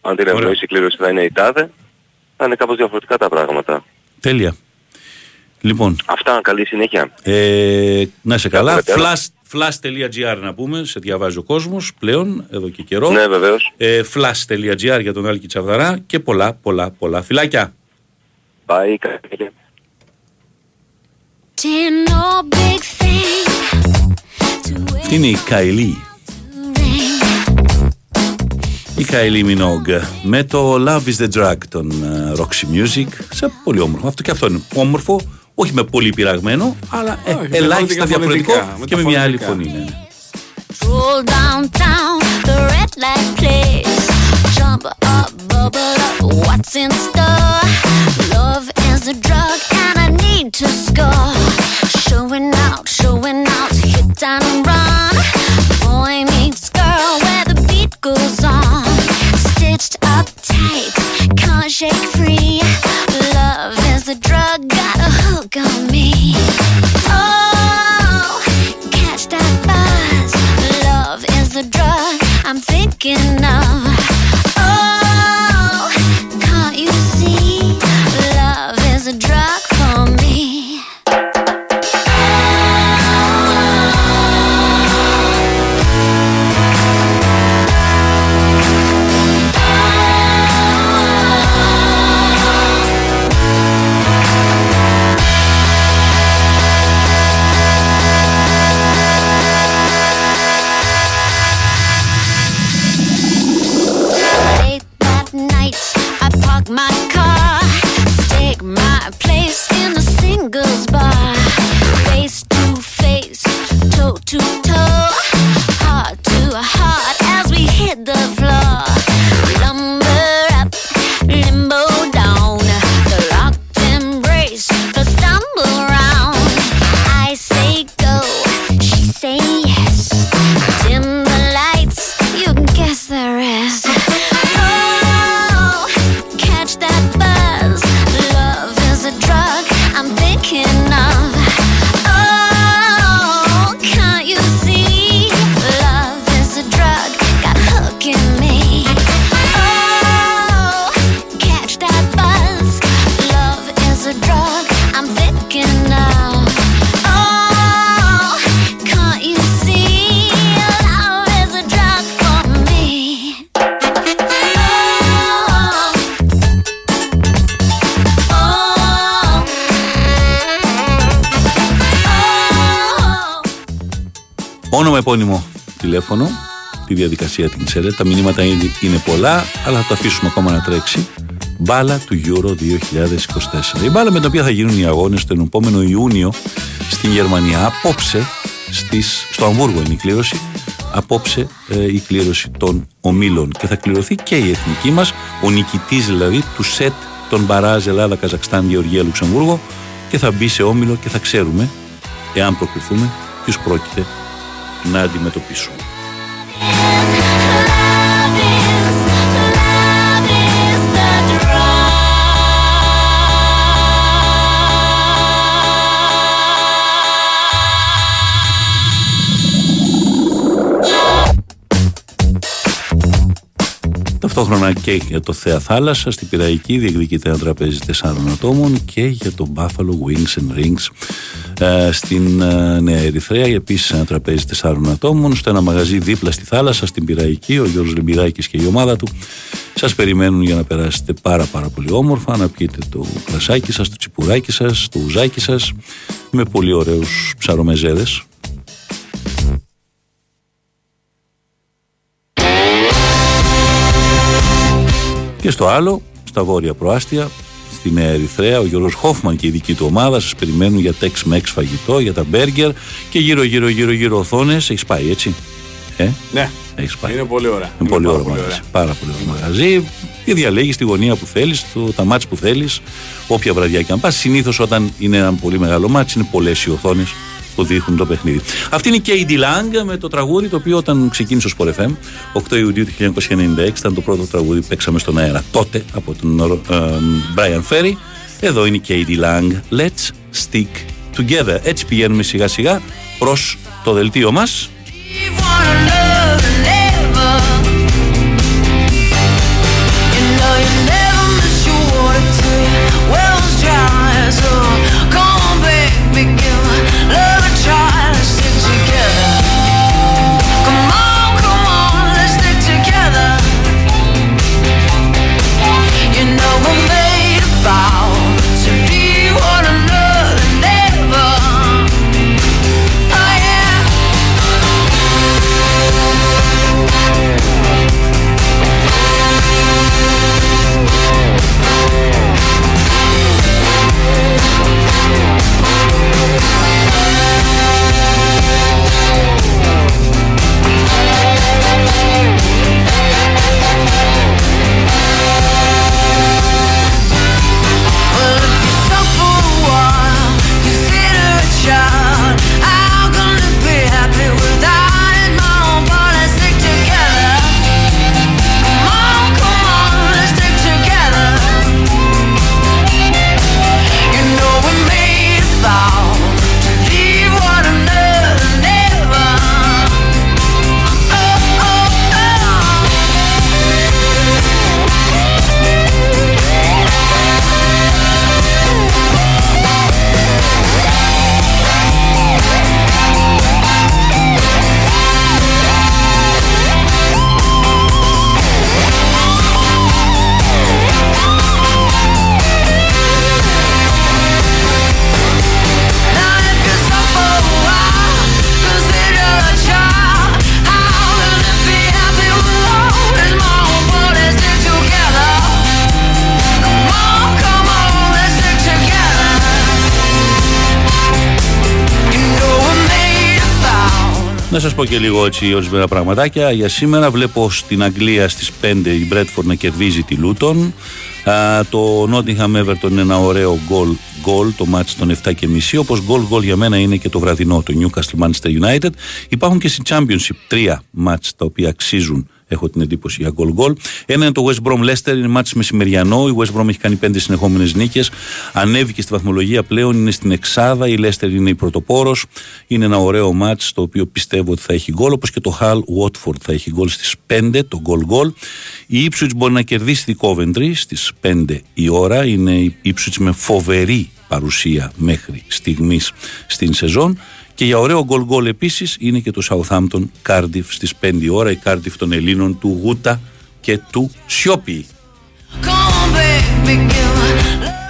αν την Ωραία. ευνοήσει η κλήρωση θα είναι η τάδε, θα είναι κάπως διαφορετικά τα πράγματα. Τέλεια. Λοιπόν, Αυτά, καλή συνέχεια. ε, να είσαι καλά. Καλή Δευτέρα. Flash, flash.gr να πούμε, σε διαβάζει ο κόσμος πλέον, εδώ και καιρό. Ναι, βεβαίως. Ε, flash.gr για τον Άλκη Τσαβδαρά και πολλά, πολλά, πολλά. Φιλάκια. Bye, καλή συνέχεια. Didn't no big thing to Αυτή είναι η Καηλή. Η Καηλή Μινόγκ με το Love is the Drug των ε, Roxy Music σε πολύ όμορφο. Αυτό και αυτό είναι όμορφο, όχι με πολύ πειραγμένο, αλλά ε, ελάχιστα διαπροτικά και με μια άλλη φωνή. Ναι. Μπέι, thinking of. Διαδικασία την ξέρετε. Τα μηνύματα είναι, είναι πολλά, αλλά θα το αφήσουμε ακόμα να τρέξει. μπάλα του Euro 2024. Η μπάλα με την οποία θα γίνουν οι αγώνες τον επόμενο Ιούνιο στην Γερμανία. Απόψε, στις, στο Αμβούργο είναι η κλήρωση, απόψε ε, η κλήρωση των ομίλων και θα κληρωθεί και η εθνική μας, ο νικητής δηλαδή του σετ των Μπαράζ Ελλάδα, Καζακστάν, Γεωργία, Λουξεμβούργο και θα μπει σε όμιλο και θα ξέρουμε, εάν προκριθούμε, ποιους πρόκειται να αντιμετωπίσουμε. Ταυτόχρονα και για το Θέα Θάλασσα στην Πυραϊκή διεκδικείται ένα τραπέζι τεσσάρων ατόμων και για το Buffalo Wings and Rings. Ε, στην ε, Νέα Ερυθρέα επίσης ένα τραπέζι τεσσάρων ατόμων στο ένα μαγαζί δίπλα στη θάλασσα στην Πυραϊκή ο Γιώργος Λεμπυράκης και η ομάδα του σας περιμένουν για να περάσετε πάρα πάρα πολύ όμορφα. Να πιείτε το κρασάκι σας, το τσιπουράκι σας, το ουζάκι σας με πολύ ωραίους ψαρομεζέδες Και στο άλλο, στα βόρεια προάστια, στη Νέα Ερυθρέα, ο Γιώργος Χόφμαν και η δική του ομάδα σας περιμένουν για Tex-Mex φαγητό, για τα μπέργκερ και γύρω γύρω γύρω γύρω οθόνες. Έχεις πάει έτσι; Ε; Ναι. Έχεις πάει. Είναι πολύ ωραία. Είναι πολύ πάρα ωραίο μαγαζί. Πάρα πολύ ωραίο μαγαζί. Και διαλέγεις τη γωνία που θέλεις, τα μάτς που θέλεις, όποια βραδιά και αν πας. Συνήθως όταν είναι ένα πολύ μεγάλο μάτς είναι πολλές οι οθόνες που δείχνουν το παιχνίδι. Αυτή είναι η Katie Lang με το τραγούδι το οποίο όταν ξεκίνησε ο Sport FM 8 Ιουνίου του 1996 ήταν το πρώτο τραγούδι που παίξαμε στον αέρα τότε από τον ε, Brian Ferry. Εδώ είναι η Katie Lang. Let's stick together. Έτσι πηγαίνουμε σιγά σιγά προς το δελτίο μας. Σας πω και λίγο έτσι ορισμένα πραγματάκια. Για σήμερα βλέπω στην Αγγλία στις 5 η Μπρέτφορντ να κερδίζει τη Λούτον. Α, το Nottingham Everton είναι ένα ωραίο γκολ γκολ το μάτς των 7 και μισή όπως γκολ γκολ για μένα είναι και το βραδινό το Newcastle Manchester United υπάρχουν και στην Championship τρία μάτς τα οποία αξίζουν έχω την εντύπωση για γκολ γκολ. Ένα είναι το West Brom Leicester, είναι μάτς μεσημεριανό. Η West Brom έχει κάνει πέντε συνεχόμενες νίκες. Ανέβηκε στη βαθμολογία πλέον, είναι στην Εξάδα. Η Leicester είναι η πρωτοπόρος. Είναι ένα ωραίο μάτς το οποίο πιστεύω ότι θα έχει γκολ. Όπως και το Hull Watford θα έχει γκολ στις 5, το γκολ γκολ. Η Ipswich μπορεί να κερδίσει τη Coventry στις 5 η ώρα. Είναι η Ipswich με φοβερή παρουσία μέχρι στιγμής στην σεζόν. Και για ωραίο γκολ γκολ επίσης είναι και το Southampton Cardiff στις 5 η ώρα. Η Cardiff των Ελλήνων του Γούτα και του Σιώπη.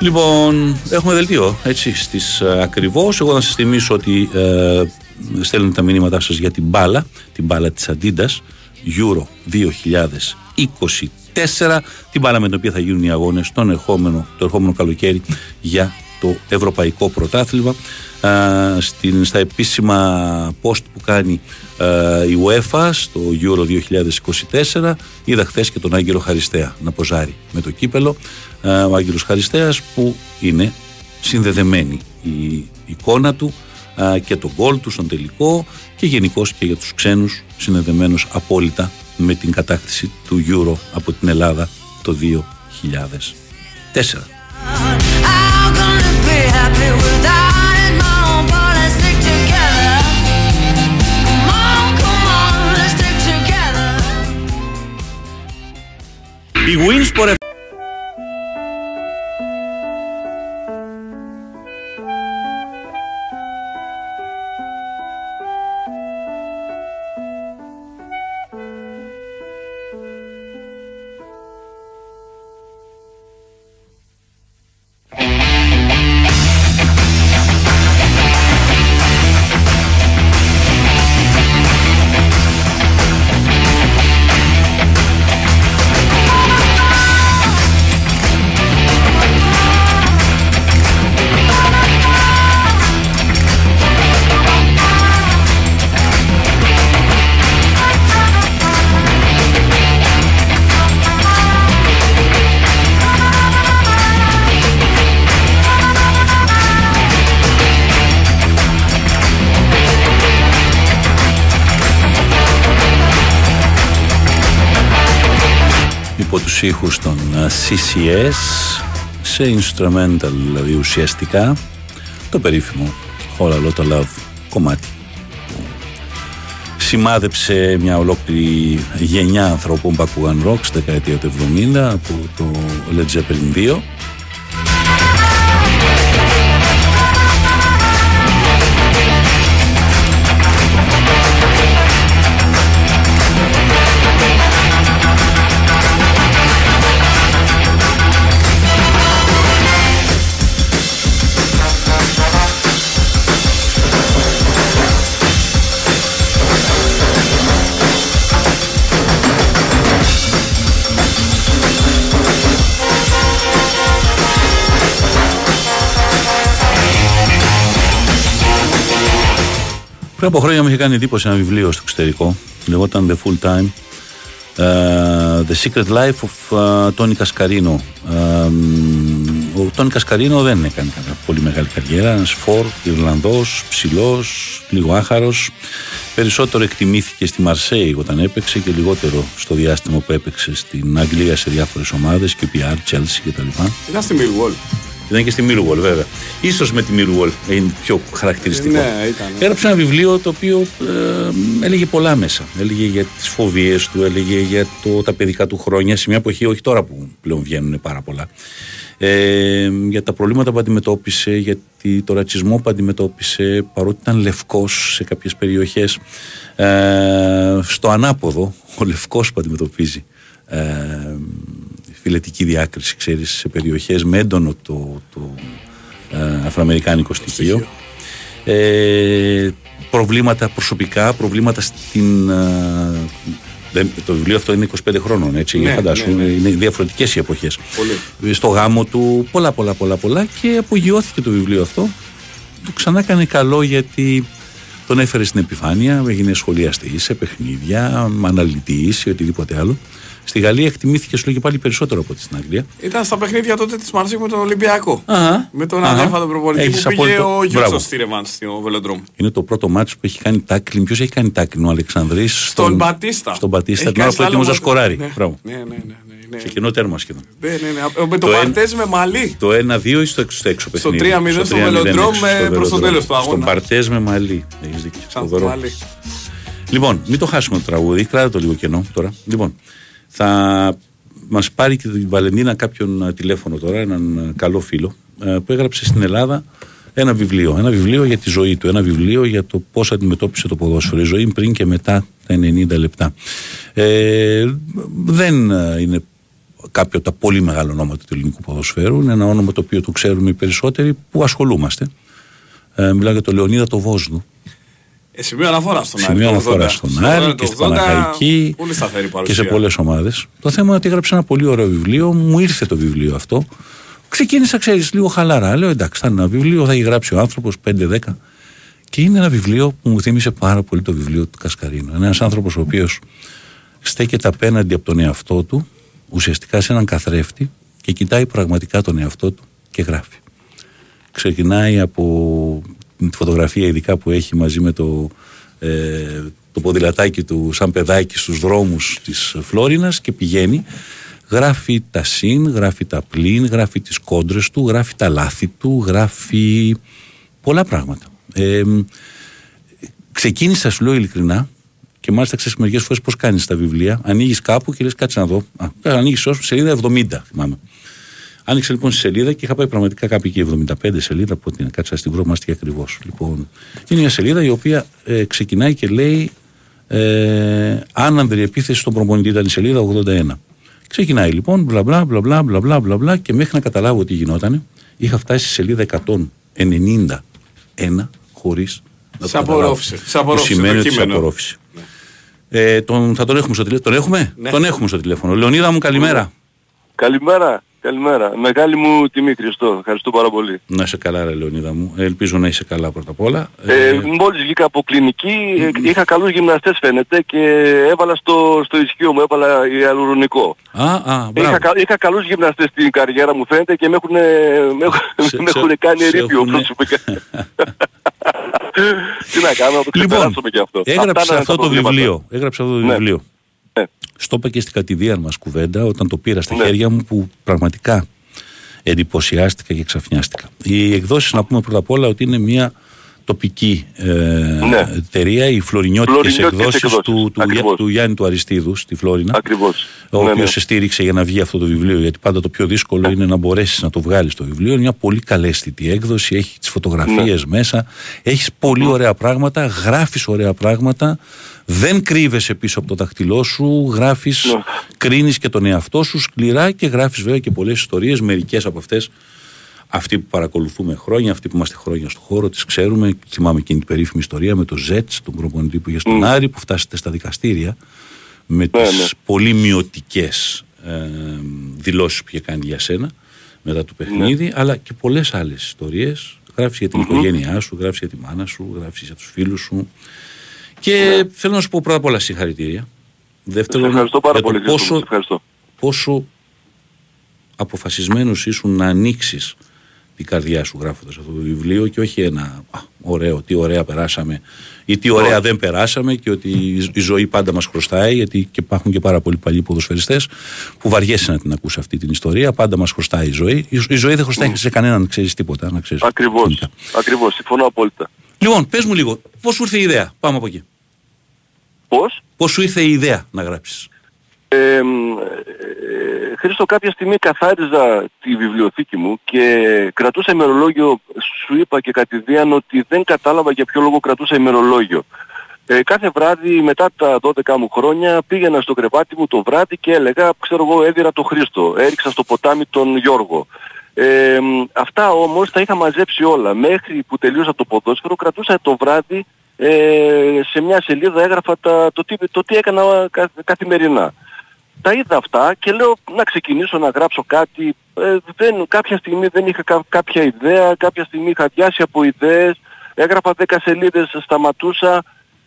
Λοιπόν, έχουμε δελτίο έτσι στις ε, ακριβώς. Εγώ να σας θυμίσω ότι ε, στέλνετε τα μηνύματά σας για την μπάλα, την μπάλα της Αντίντας, Euro την μπάλα με την οποία θα γίνουν οι αγώνες τον ερχόμενο, το ερχόμενο καλοκαίρι για το Ευρωπαϊκό Πρωτάθλημα Α, στην, στα επίσημα post που κάνει α, η UEFA στο Euro 2024 είδα χθες και τον Άγγελο Χαριστέα να ποζάρει με το κύπελο Α, ο Άγγελος Χαριστέας που είναι συνδεδεμένη η εικόνα του α, και τον γκολ του στον τελικό και γενικώς και για τους ξένους συνδεδεμένος απόλυτα με την κατάκτηση του Euro από την Ελλάδα το 2004. Η Winsport FM τους ήχους των α, CCS σε instrumental δηλαδή ουσιαστικά το περίφημο All I Lot Love κομμάτι. Που σημάδεψε μια ολόκληρη γενιά ανθρώπων που ακούγαν rock στη δεκαετία του 70 από το Led Zeppelin 2 Πριν από χρόνια μου είχε κάνει εντύπωση ένα βιβλίο στο εξωτερικό. Λεγόταν The Full Time. ε, The Secret Life of ε, Tony Cascarino. Ε, ο Τόνι Κασκαρίνο δεν έκανε κάποια πολύ μεγάλη καριέρα. Ένας φορ, Ιρλανδός, ψηλός, λίγο άχαρος. Περισσότερο εκτιμήθηκε στη Μαρσέη όταν έπαιξε και λιγότερο στο διάστημα που έπαιξε στην Αγγλία σε διάφορες ομάδες, QPR, Chelsea κτλ. Ήταν στη Millwall. Ήταν και στη Millwall βέβαια. Ίσως με τη Millwall είναι πιο χαρακτηριστικό. Ναι, ήταν. Έγραψε ένα βιβλίο το οποίο ε, έλεγε πολλά μέσα. Έλεγε για τις φοβίες του, έλεγε για το, τα παιδικά του χρόνια, σε μια εποχή, όχι τώρα που πλέον βγαίνουν πάρα πολλά. Ε, για τα προβλήματα που αντιμετώπισε, για τη- το ρατσισμό που αντιμετώπισε, παρότι ήταν λευκός σε κάποιες περιοχές. Ε, στο ανάποδο, ο λευκός που αντιμετωπίζει ε, φιλετική διάκριση, ξέρεις, σε περιοχές με έντονο το, το ε, αφροαμερικάνικο στοιχείο. Ε, προβλήματα προσωπικά, προβλήματα στην... ε, δεν- το βιβλίο αυτό είναι 25 χρόνων, έτσι, Ναι, για φαντάσου, ναι, ναι. είναι διαφορετικές οι εποχές. Πολύ. Στο γάμο του, πολλά πολλά πολλά πολλά και απογειώθηκε το βιβλίο αυτό. Του ξανά έκανε καλό γιατί τον έφερε στην επιφάνεια, έγινε σχολιαστής σε παιχνίδια, αναλυτής ή οτιδήποτε άλλο. Στη Γαλλία εκτιμήθηκε σου λέγει πάλι περισσότερο από ό,τι στην Αγγλία. Ήταν στα παιχνίδια τότε της Μαρσή με τον Ολυμπιακό. Αχα. Με τον Αχα. Αλέφα τον προπονητή Έχεις που πήγε απόλυτο- ο Μπράβο. Γιούτσο στη Ρεβάν στο Βελοντρόμ. Είναι το πρώτο μάτσο που έχει κάνει τάκλιν. Ποιος έχει κάνει τάκλιν, ο Αλεξανδρής. Στον Μπατίστα. Στον Μπατίστα, Έχει την ώρα κάνει που έτοιμος να σλάλομ. σκοράρει. Ναι, Μπράβο. ναι, ναι, ναι, ναι, ναι. Σε κοινό τέρμα σχεδόν. Ναι, ναι, ναι. Με Το το εν- Παρτέζ με μαλλί. Το 1-2 ή στο έξω, στο έξω Στο παιχνίδι. 3-0 στο 3-0 Βελοντρόμ, έξω, ε, στο προς το Βελοντρόμ. τέλος του αγώνα. Στον Παρτέζ με μαλλί. Έχεις δίκιο. Σαν Φοβερό. μαλλί. Λοιπόν, μην το χάσουμε το τραγούδι. Κράτα το λίγο κενό τώρα. Λοιπόν, θα μας πάρει και την Βαλεντίνα κάποιον ε, τηλέφωνο τώρα, έναν ε, καλό φίλο, ε, που έγραψε στην Ελλάδα ένα βιβλίο. Ένα βιβλίο για τη ζωή του. Ένα βιβλίο για το πώς αντιμετώπισε το ποδόσφαιρο. Η ζωή πριν και μετά τα 90 λεπτά. Ε, δεν ε, είναι κάποιο από τα πολύ μεγάλα ονόματα του ελληνικού ποδοσφαίρου. Είναι ένα όνομα το οποίο το ξέρουμε οι περισσότεροι που ασχολούμαστε. Ε, μιλάω για τον Λεωνίδα το Βόσδου. Ε, σημείο αναφοράς στον Άρη. Σημείο το αναφοράς 80. στον Στο Άρη 80, και στην 80, Παναχαϊκή Πολύ σταθερή και παρουσία. σε πολλές ομάδες. Το θέμα είναι ότι έγραψε ένα πολύ ωραίο βιβλίο, μου ήρθε το βιβλίο αυτό. Ξεκίνησα, ξέρεις, λίγο χαλαρά. Λέω εντάξει, θα είναι ένα βιβλίο, θα έχει γράψει ο άνθρωπος 5-10. Και είναι ένα βιβλίο που μου θύμισε πάρα πολύ το βιβλίο του Κασκαρίνου. Ένας άνθρωπος ο οποίος στέκεται απέναντι από τον εαυτό του, ουσιαστικά σε έναν καθρέφτη και κοιτάει πραγματικά τον εαυτό του και γράφει. Ξεκινάει από τη φωτογραφία ειδικά που έχει μαζί με το, ε, το ποδηλατάκι του σαν παιδάκι στους δρόμους της Φλόρινας και πηγαίνει γράφει τα συν, γράφει τα πλήν, γράφει τις κόντρες του, γράφει τα λάθη του, γράφει πολλά πράγματα. Ε, ξεκίνησα, σου λέω ειλικρινά, και μάλιστα ξέρεις μερικές φορές πώς κάνεις τα βιβλία. Ανοίγεις κάπου και λες, κάτσε να δω. Ανοίγει ω σελίδα 70, θυμάμαι. Άνοιξα λοιπόν στη σελίδα και είχα πάει πραγματικά κάποια και 75 σελίδα από την κάτσα στην βρω ακριβώς. Λοιπόν, είναι μια σελίδα η οποία ε, ξεκινάει και λέει ε, άνανδρη επίθεση στον προπονητή. Ήταν η σελίδα 81. Ξεκινάει λοιπόν, μπλα μπλα μπλα μπλα μπλα μπλα μπλα και μέχρι να καταλάβω τι γινόταν, είχα φτάσει στη σελίδα 191 χωρίς να Σε απορρόφησε. Σημαίνει ότι σε απορρόφησε. Ναι. Ε, τον, θα τον έχουμε στο τηλέφωνο. Τον έχουμε; Ναι. Τον έχουμε στο τηλέφωνο. Λεωνίδα μου, καλημέρα. Καλημέρα καλημέρα. Μεγάλη μου τιμή Χριστό. Ευχαριστώ πάρα πολύ. Να είσαι καλά, ρε Λεωνίδα μου. Ελπίζω να είσαι καλά πρώτα απ' όλα. Ε, μόλις βγήκα από κλινική, ε, είχα καλούς γυμναστές φαίνεται και έβαλα στο, στο ισχύο μου, έβαλα ιαλουρονικό. α, α, μπράβο. Είχα, κα- είχα καλούς γυμναστές στην καριέρα μου φαίνεται και με έχουν, με έχουν, Σε- με σε- έχουν κάνει σε ερήπιο έχουνε- προσωπικά. (laughs) Τι να κάνω, να το Λοιπόν, ξεπεράσουμε και αυτό. έγραψε Αυτά είναι αυτό τα το προβλήματα. βιβλίο. Έγραψε αυτό το Ναι. βιβλίο. Ναι. Στο είπα και στην κατηδία μας κουβέντα όταν το πήρα στα Ναι. χέρια μου που πραγματικά εντυπωσιάστηκα και ξαφνιάστηκα. Οι εκδόσεις να πούμε πρώτα απ' όλα ότι είναι μια τοπική ε, Ναι. εταιρεία, οι φλωρινιώτικες Φλωρινιώτικες εκδόσεις, εκδόσεις, του, του, ακριβώς. του Γιάννη του Αριστίδου στη Φλόρινα. Ακριβώς. ο Ναι, οποίος ναι. σε στήριξε για να βγει αυτό το βιβλίο. Γιατί πάντα το πιο δύσκολο είναι να μπορέσεις να το βγάλεις το βιβλίο. Είναι μια πολύ καλέσθητη έκδοση. Έχει τις φωτογραφίες Ναι. μέσα. Έχεις πολύ ωραία πράγματα. Γράφεις ωραία πράγματα. Δεν κρύβεσαι πίσω από το δάχτυλό σου. Γράφεις, Ναι. κρίνεις και τον εαυτό σου σκληρά και γράφεις βέβαια και πολλές ιστορίες. Μερικές από αυτές αυτοί που παρακολουθούμε χρόνια, αυτοί που είμαστε χρόνια στο χώρο, τι ξέρουμε. Θυμάμαι εκείνη την περίφημη ιστορία με τον Ζέτ, τον προπονητή που είχε στον Άρη, που φτάσετε στα δικαστήρια με Ναι, τις ναι. πολύ μειωτικές ε, δηλώσεις που είχε κάνει για σένα μετά το παιχνίδι, Ναι. αλλά και πολλές άλλες ιστορίες. Γράφεις για την οικογένειά σου, γράφεις για τη μάνα σου, γράφεις για τους φίλους σου. Και θέλω να σου πω πρώτα απ' όλα συγχαρητήρια. Σε Δεύτερον, ευχαριστώ πάρα για το πολύ Χριστό. μου. πόσο, Σε ευχαριστώ. πόσο αποφασισμένος ήσουν να ανοίξεις την καρδιά σου γράφοντας αυτό το βιβλίο και όχι ένα «Α, ωραίο, τι ωραία περάσαμε ή τι ωραία δεν περάσαμε και ότι η- η ζωή πάντα μας χρωστάει γιατί και υπάρχουν και πάρα πολλοί παλιοί ποδοσφαιριστές που βαριέσαι να την ακούσει αυτή την ιστορία πάντα μας χρωστάει η ζωή η, η ζωή δεν χρωστάει σε κανέναν ξέρεις τίποτα να ξέρεις Ακριβώς. γενικά. Ακριβώς. Συμφωνώ απόλυτα. λοιπόν πες μου λίγο πώς σου ήρθε η ιδέα; Πάμε από εκεί Πώς; πώς σου ήρθε η ιδέα να γράψεις; Ε, μ, ε, Χρήστο, κάποια στιγμή καθάριζα τη βιβλιοθήκη μου και κρατούσα ημερολόγιο. Σου είπα και κατηδίαν ότι δεν κατάλαβα για ποιο λόγο κρατούσα ημερολόγιο. Ε, κάθε βράδυ μετά τα 12 μου χρόνια πήγαινα στο κρεβάτι μου το βράδυ και έλεγα, ξέρω εγώ, έδιρα τον Χρήστο, έριξα στο ποτάμι τον Γιώργο. Ε, μ, αυτά όμως τα είχα μαζέψει όλα. Μέχρι που τελείωσα το ποδόσφαιρο κρατούσα το βράδυ ε, σε μια σελίδα έγραφα τα, το, τι, το τι έκανα κα- καθημερινά. Τα είδα αυτά και λέω να ξεκινήσω να γράψω κάτι. Ε, δεν, κάποια στιγμή δεν είχα κα- κάποια ιδέα, κάποια στιγμή είχα διάσει από ιδέες. Έγραφα 10 σελίδες, σταματούσα.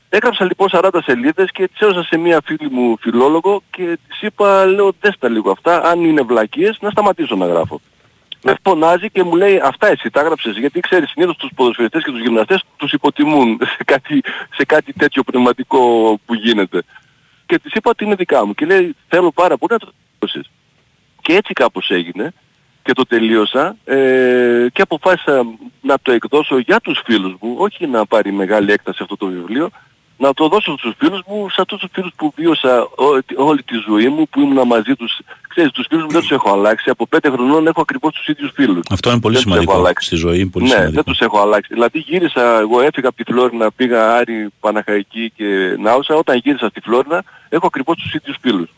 Έγραψα λοιπόν 40 σελίδες και τις έδωσα σε μία φίλη μου φιλόλογο και της είπα, λέω δες τα λίγο αυτά, αν είναι βλακίες να σταματήσω να γράφω. Με φωνάζει και μου λέει αυτά εσύ τα έγραψες γιατί ξέρεις συνήθως τους ποδοσφαιριστές και τους γυμναστές τους υποτιμούν σε κάτι, σε κάτι τέτοιο πνευματικό που γίνεται. Και της είπα ότι είναι δικά μου και λέει θέλω πάρα πολύ να το τελειώσεις. Και έτσι κάπως έγινε και το τελείωσα ε, και αποφάσισα να το εκδώσω για τους φίλους μου, όχι να πάρει μεγάλη έκταση αυτό το βιβλίο, να το δώσω στους φίλους μου, σε αυτούς τους φίλους που βίωσα ό- όλη τη ζωή μου, που ήμουν μαζί τους. Ξέρεις, τους φίλους μου δεν τους έχω αλλάξει. Από πέντε χρονών έχω ακριβώς τους ίδιους φίλους. αυτό είναι πολύ Δεν τους έχω σημαντικό αλλάξει. στη ζωή είναι πολύ ναι, σημαντικό δεν τους έχω αλλάξει. Δηλαδή γύρισα, εγώ έφυγα από τη Φλόρινα, πήγα Άρη, Παναχαϊκή και Νάουσα. Όταν γύρισα στη Φλόρινα έχω ακριβώς τους ίδιους φίλους.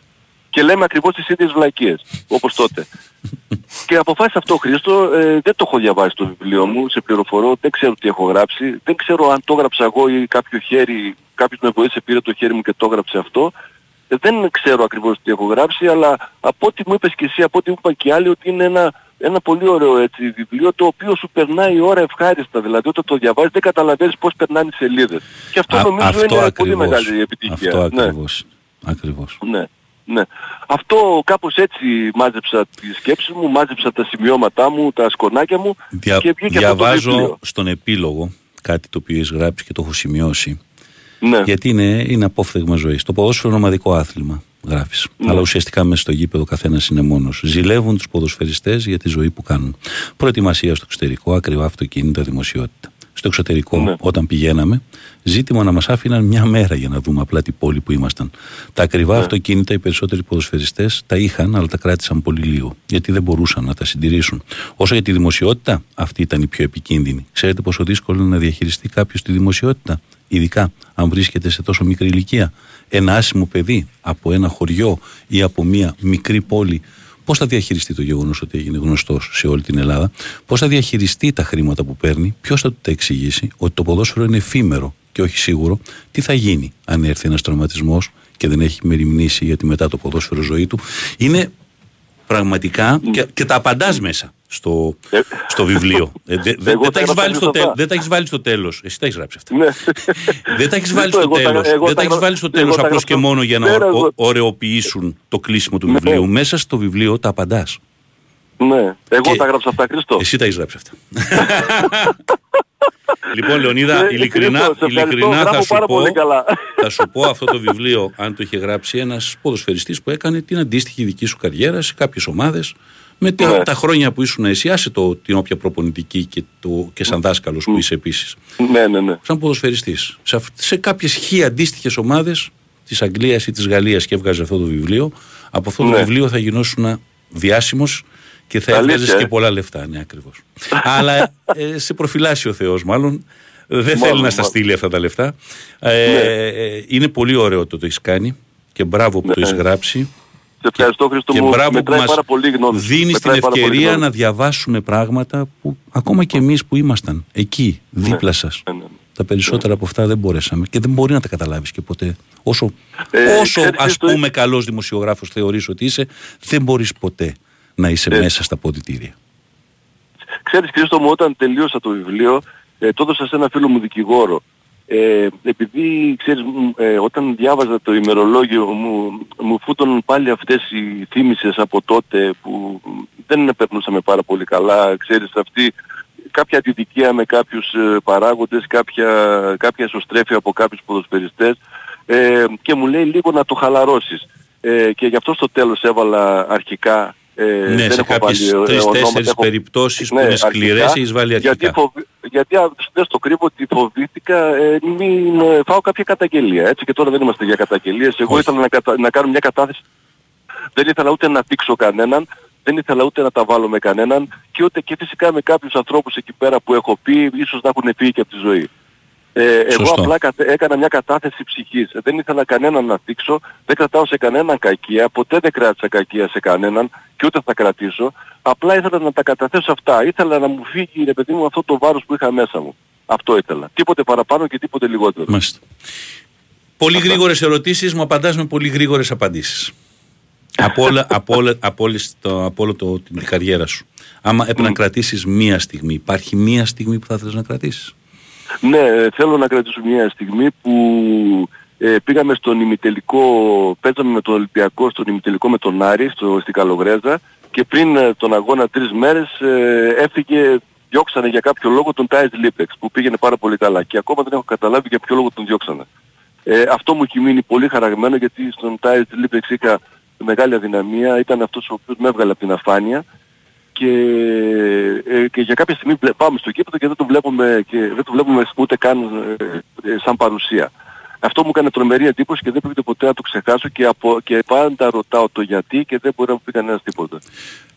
Και λέμε ακριβώς τις ίδιες βλακίες, όπως τότε. (laughs) Και αποφάσισα αυτό Χρήστο, ε, δεν το έχω διαβάσει το βιβλίο μου, σε πληροφορώ, δεν ξέρω τι έχω γράψει, δεν ξέρω αν το έγραψα εγώ ή κάποιο χέρι, κάποιος με βοήθησε πήρε το χέρι μου και το έγραψε αυτό. Ε, δεν ξέρω ακριβώς τι έχω γράψει, αλλά από ό,τι μου είπες και εσύ, από ό,τι μου είπαν και άλλοι, ότι είναι ένα, ένα πολύ ωραίο έτσι, βιβλίο το οποίο σου περνάει η ώρα ευχάριστα. Δηλαδή όταν το διαβάζεις δεν καταλαβαίνεις πώς περνάνε οι σελίδες. Και αυτό Α- νομίζω αυτό είναι πολύ ακριβώς. μεγάλη επιτυχία. Αυτό Ναι. ακριβώς. Ακριβώς. Ναι. Ναι. Αυτό κάπως έτσι μάζεψα τη σκέψη μου, μάζεψα τα σημειώματά μου, τα σκονάκια μου Δια- και βγήκε αυτό το διαβάζω βιβλίο. στον επίλογο κάτι το οποίο έχεις γράψει και το έχω σημειώσει. Ναι. Γιατί είναι, είναι απόφθεγμα ζωής. Το ποδόσφαιρο είναι ομαδικό άθλημα, γράφεις. Ναι. Αλλά ουσιαστικά μέσα στο γήπεδο ο καθένας είναι μόνος. Ζηλεύουν τους ποδοσφαιριστές για τη ζωή που κάνουν. Προετοιμασία στο εξωτερικό, ακριβά αυτοκίνητα, δημοσιότητα. Στο εξωτερικό, Ναι. όταν πηγαίναμε, ζήτημα να μας άφηναν μια μέρα για να δούμε απλά την πόλη που ήμασταν. Τα ακριβά Ναι. αυτοκίνητα, οι περισσότεροι ποδοσφαιριστές τα είχαν, αλλά τα κράτησαν πολύ λίγο. Γιατί δεν μπορούσαν να τα συντηρήσουν. Όσο για τη δημοσιότητα, αυτή ήταν η πιο επικίνδυνη. Ξέρετε πόσο δύσκολο είναι να διαχειριστεί κάποιος τη δημοσιότητα. Ειδικά αν βρίσκεται σε τόσο μικρή ηλικία. Ένα άσημο παιδί από ένα χωριό ή από μια μικρή πόλη. Πώς θα διαχειριστεί το γεγονός ότι έγινε γνωστός σε όλη την Ελλάδα, πώς θα διαχειριστεί τα χρήματα που παίρνει, ποιος θα του τα εξηγήσει; Ότι το ποδόσφαιρο είναι εφήμερο και όχι σίγουρο, τι θα γίνει αν έρθει ένας τραυματισμός και δεν έχει μεριμνήσει γιατί μετά το ποδόσφαιρο ζωή του; Είναι πραγματικά και, και τα απαντάς μέσα στο, Ε. στο βιβλίο. Ε, δε- δε- Εγώ δεν τα τα έχεις έγραψα βάλει, στο σωστά. τέλ- δεν τα έχεις βάλει στο τέλος. Εσύ τα έχεις γράψει αυτά. Ναι. Δεν τα έχεις βάλει Χρήστο, στο εγώ τα- τέλος. εγώ Δεν τα τα έχεις γρα- βάλει στο εγώ τέλο τα απλώς και γράψα- μόνο για να Πέρα, ο- εγώ- ωρεοποιήσουν το κλείσιμο του Ναι. βιβλίου. Μέσα στο βιβλίο τα απαντάς. Ναι. Εγώ Και- τα γράψα αυτά Χρήστο. Εσύ τα έχεις γράψει αυτά. (laughs) λοιπόν, Λεωνίδα, Ε, ειλικρινά, Χρήστο, σε ευχαριστώ, ειλικρινά θα γράφω σου, πάρα πω, πολύ καλά. θα σου πω αυτό το βιβλίο, αν το είχε γράψει ένας ποδοσφαιριστής που έκανε την αντίστοιχη δική σου καριέρα σε κάποιες ομάδες. Με τα, Ναι. τα χρόνια που ήσουν εσύ, άσε το, την όποια προπονητική και, το, και σαν δάσκαλος που είσαι επίσης. Ναι, ναι, ναι. Σαν ποδοσφαιριστής. Σε, αυ- σε κάποιες χι αντίστοιχες ομάδες της Αγγλίας ή της Γαλλίας και έβγαζε αυτό το βιβλίο, από αυτό το Ναι. βιβλίο θα γινώσουν διάσημος και θα Αλήθεια, έβγαζες και ε. πολλά λεφτά. Ναι, ακριβώς. (laughs) Αλλά ε, σε προφυλάσσει ο Θεός, μάλλον. Δεν θέλει Μάλλον, να στα μάλλον. στείλει αυτά τα λεφτά. Ε, Ναι. ε, είναι πολύ ωραίο το το έχεις κάνει και μπράβο που το Ναι. έχεις γράψει. Σε ευχαριστώ Χρήστο Και μου. μπράβο που Μετράει μας πάρα πολύ η γνώμη. σου. δίνεις την Μετράει πάρα πολύ η ευκαιρία γνώμη. να διαβάσουμε πράγματα που ακόμα και εμείς που ήμασταν εκεί, δίπλα σας. Ναι, ναι. Τα περισσότερα από αυτά δεν μπορέσαμε και δεν μπορεί να τα καταλάβεις και ποτέ. Όσο, Ε, όσο ξέρεις, ας Χρήστο, πούμε καλός δημοσιογράφος θεωρείς ότι είσαι, δεν μπορείς ποτέ να είσαι Ε. μέσα στα ποδητήρια. Ξέρεις Χρήστο μου όταν τελείωσα το βιβλίο ε, το έδωσα σε ένα φίλο μου δικηγόρο. Ε, επειδή ξέρεις μ, ε, όταν διάβαζα το ημερολόγιο μου μου φούτωναν πάλι αυτές οι θύμησες από τότε που δεν περνούσαμε πάρα πολύ καλά. Ξέρεις αυτή κάποια αντιδικία με κάποιους ε, παράγοντες, κάποια, κάποια εσωστρέφεια από κάποιους ποδοσφαιριστές ε, και μου λέει λίγο να το χαλαρώσεις. Ε, και γι' αυτό στο τέλος έβαλα αρχικά ε, ναι, δεν σε έχω κάποιες βάλει, ε, τρεις-τέσσερις ονόματα, έχω- περιπτώσεις που ναι, είναι σκληρές αρχικά, έχεις βάλει αρχικά. Γιατί, φοβ- γιατί α, δεν στο κρύβω ότι φοβήθηκα ε, μην ε, φάω κάποια καταγγελία. Έτσι και τώρα δεν είμαστε για καταγγελίες. Εγώ Όχι. ήθελα να, κατα- να κάνω μια κατάθεση. Δεν ήθελα ούτε να δείξω κανέναν. Δεν ήθελα ούτε να τα βάλω με κανέναν και ούτε και φυσικά με κάποιους ανθρώπους εκεί πέρα που έχω πει ίσως να έχουν φύγει και από τη ζωή. Ε, εγώ Σωστό. απλά κατε- έκανα μια κατάθεση ψυχής. Δεν ήθελα κανέναν να δείξω, δεν κρατάω σε κανέναν κακία, ποτέ δεν κράτησα κακία σε κανέναν και ούτε θα κρατήσω. Απλά ήθελα να τα καταθέσω αυτά. Ήθελα να μου φύγει ρε παιδί μου αυτό το βάρος που είχα μέσα μου. Αυτό ήθελα. Τίποτε παραπάνω και τίποτε λιγότερο. Μάλιστα. Πολύ γρήγορες ερωτήσεις, μου απαντάς με πολύ γρήγορες απαντήσεις. από, όλα, από, όλα, από, όλες το, από όλο το, την καριέρα σου. Άμα έπρεπε να κρατήσεις μία στιγμή, υπάρχει μία στιγμή που θα θέλεις να κρατήσεις; Ναι, ε, θέλω να κρατήσω μια στιγμή που ε, πήγαμε στον ημιτελικό, παίζαμε με τον Ολυμπιακό στον ημιτελικό με τον Άρη στο, στην Καλογρέζα και πριν ε, τον αγώνα τρεις μέρες ε, έφυγε, διώξανε για κάποιο λόγο τον Τάις Λίπεξ που πήγαινε πάρα πολύ καλά και ακόμα δεν έχω καταλάβει για ποιο λόγο τον διώξανε. Ε, αυτό μου έχει μείνει πολύ χαραγμένο γιατί στον Τάις Λίπεξ είχα μεγάλη αδυναμία, ήταν αυτός ο οποίος με έβγαλε από την αφάνεια και, ε, και για κάποια στιγμή βλέ- πάμε στο κήπεδο και δεν το βλέπουμε, και δεν το βλέπουμε ούτε καν ε, ε, σαν παρουσία. Αυτό μου έκανε τρομερή εντύπωση και δεν πρόκειται ποτέ να το ξεχάσω και, από, και πάντα ρωτάω το γιατί και δεν μπορεί να μου πει κανένας τίποτα.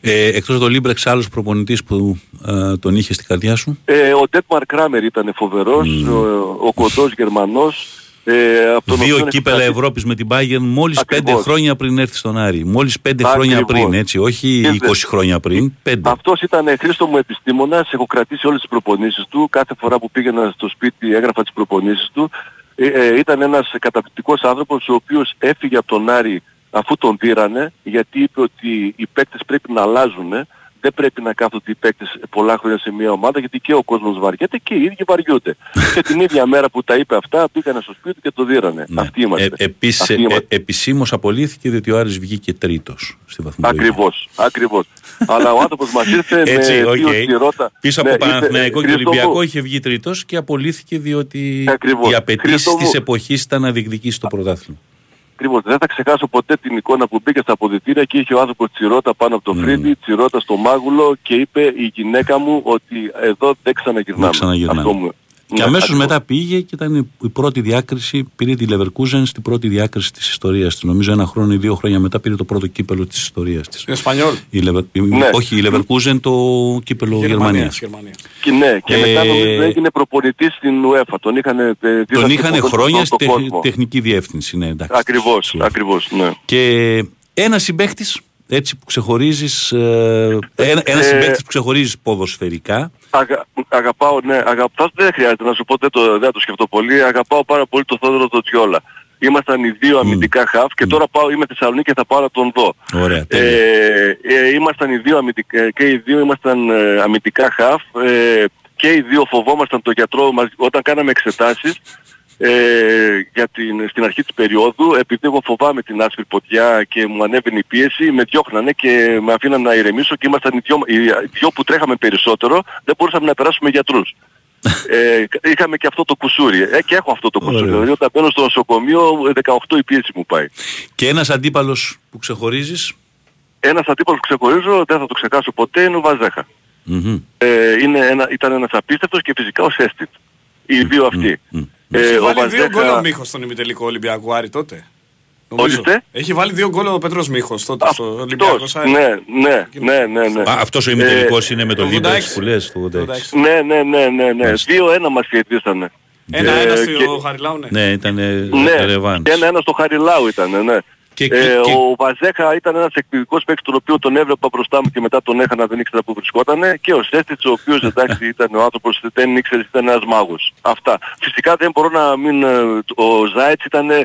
Ε, εκτός από τον Λίμπρεξ, άλλος προπονητής που ε, τον είχε στην καρδιά σου; Ε, ο Ντέτμαρ Κράμερ ήταν φοβερός, ο, ο κοντός Γερμανός, Ε, από τον Δύο οποίο κύπελα έχει Ευρώπης με την Bayern μόλις πέντε Ακριβώς. χρόνια πριν έρθει στον Άρη. Μόλις πέντε χρόνια Ακριβώς. πριν, έτσι. Όχι Και 20 δε- χρόνια πριν. Πέντε. Αυτός ήταν Χρήστο μου επιστήμονας, έχω κρατήσει όλες τις προπονήσεις του, κάθε φορά που πήγαινα στο σπίτι έγραφα τις προπονήσεις του. Ε, ε, ήταν ένας καταπληκτικός άνθρωπος ο οποίος έφυγε από τον Άρη αφού τον πήρανε γιατί είπε ότι οι παίκτες πρέπει να αλλάζουν. Δεν πρέπει να κάθονται οι παίκτες πολλά χρόνια σε μια ομάδα γιατί και ο κόσμος βαριέται και οι ίδιοι βαριούνται. (laughs) και την ίδια μέρα που τα είπε αυτά πήγανε στο σπίτι και τον δείρανε. Ναι. Αυτοί είμαστε. Ε, επίσης, Αυτοί ε, είμαστε. ε, επισήμως απολύθηκε διότι ο Άρης βγήκε τρίτος στη βαθμολογία. Ακριβώς, ακριβώς. Αλλά ο άνθρωπος μας ήρθε (laughs) Έτσι, με οκ. δύο στη ρότα. Πίσω Ναι, από ήρθε- Παναθηναϊκό και Χρήστο μου, Ολυμπιακό είχε βγει τρίτος και απολύθηκε διότι Ακριβώς. οι απαιτήσεις Χρήστο της μου. εποχής ήταν να διεκδικήσει το πρωτάθλημα. Ακριβώς. Δεν θα ξεχάσω ποτέ την εικόνα που μπήκε στα αποδητήρια και είχε ο άνθρωπος τσιρότα πάνω από το Mm. φρύδι, τσιρότα στο μάγουλο και είπε η γυναίκα μου ότι εδώ δεν ξαναγυρνάμε. Δεν ξαναγυρνάμε. Αυτό μου. Και Ναι, αμέσως ακριβώς. μετά πήγε και ήταν η- η πρώτη διάκριση, πήρε τη Leverkusen στην πρώτη διάκριση της ιστορίας της. Νομίζω ένα χρόνο ή δύο χρόνια μετά πήρε το πρώτο κύπελο της ιστορίας της. Είναι Σπανιόλ. Η Lever... η- Ναι. Όχι, η Leverkusen το κύπελο Γερμανίας. Γερμανίας. Και ναι, και Ε, μετά νομίζω έγινε προπονητής στην UEFA. Τον είχαν, ε, Τον δίδασκε είχαν ποδόσφαιρο χρόνια στον στη κόσμο. τεχνική διεύθυνση. Ναι, εντάξει. Ακριβώς, Σλάβ. ακριβώς, ναι. Και ένα συμπαίχτη έτσι που ξεχωρίζεις. Ε, ένα ένα Ε, συμπαίκτης που ξεχωρίζεις ποδοσφαιρικά. Αγα, αγαπάω, ναι, αγαπάω, δεν χρειάζεται να σου πω, δεν το, δεν το σκεφτώ πολύ, αγαπάω πάρα πολύ το Θόδωρο Τζιόλα. Ήμασταν οι δύο αμυντικά χαφ και τώρα πάω, είμαι Θεσσαλονίκη και θα πάω να τον δω. Ωραία, τέλεια. Ε, ε, ήμασταν οι δύο αμυντικά, και οι δύο ήμασταν ε, αμυντικά χαφ ε, και οι δύο φοβόμασταν τον γιατρό μας όταν κάναμε εξετάσεις ε, για την, στην αρχή της περίοδου επειδή εγώ φοβάμαι την άσπρη ποτιά και μου ανέβαινε η πίεση με διώχνανε και με αφήναν να ηρεμήσω και ήμασταν οι δυο, οι δυο που τρέχαμε περισσότερο δεν μπορούσαμε να περάσουμε γιατρούς. (laughs) ε, είχαμε και αυτό το κουσούρι. Ε, και έχω αυτό το κουσούρι. Ωραία. Δηλαδή όταν μπαίνω στο νοσοκομείο 18 η πίεση μου πάει. Και ένας αντίπαλος που ξεχωρίζεις; Ένας αντίπαλος που ξεχωρίζω, δεν θα το ξεχάσω ποτέ, είναι ο Βαζέχα. Ε, είναι ένα, ήταν ένας απίστευτος και φυσικά ο Σέστιτς. Οι δύο αυτοί. Ε, Έχει ο βάλει δύο γκολ ο Βαζέχα... Μίχος στον ημιτελικό Ολυμπιακό Άρη τότε. Ορίστε. Έχει βάλει δύο γκολ ο Πέτρος Μίχος τότε στο Ολυμπιακό Αυτός, Άρη. ναι, ναι, ναι, ναι, ναι. Αυτός ο ημιτελικός Ε, είναι με το το Λίμπερξ 86. που λες το 86. Ναι, ναι, ναι, ναι, ναι. Δύο-ένα μας κερδίσανε. Ένα-ένα Ε, στο και- Χαριλάου, ναι. Ναι, ήταν Ναι, ρεβάνς. και ένα-ένα στο Χαριλάου ήταν, ναι. Και- ε, και- Ο Βαζέχα ήταν ένας εκπληκτικός παίκτης τον οποίο τον έβλεπα μπροστά μου και μετά τον έχανα δεν ήξερα που βρισκότανε και ο Σέστιτς ο οποίος (laughs) εντάξει ήταν ο άνθρωπος δεν ήξερε ήταν ένας μάγος. Αυτά. Φυσικά δεν μπορώ να μην... ε, Ο Ζάιτς ήταν ε,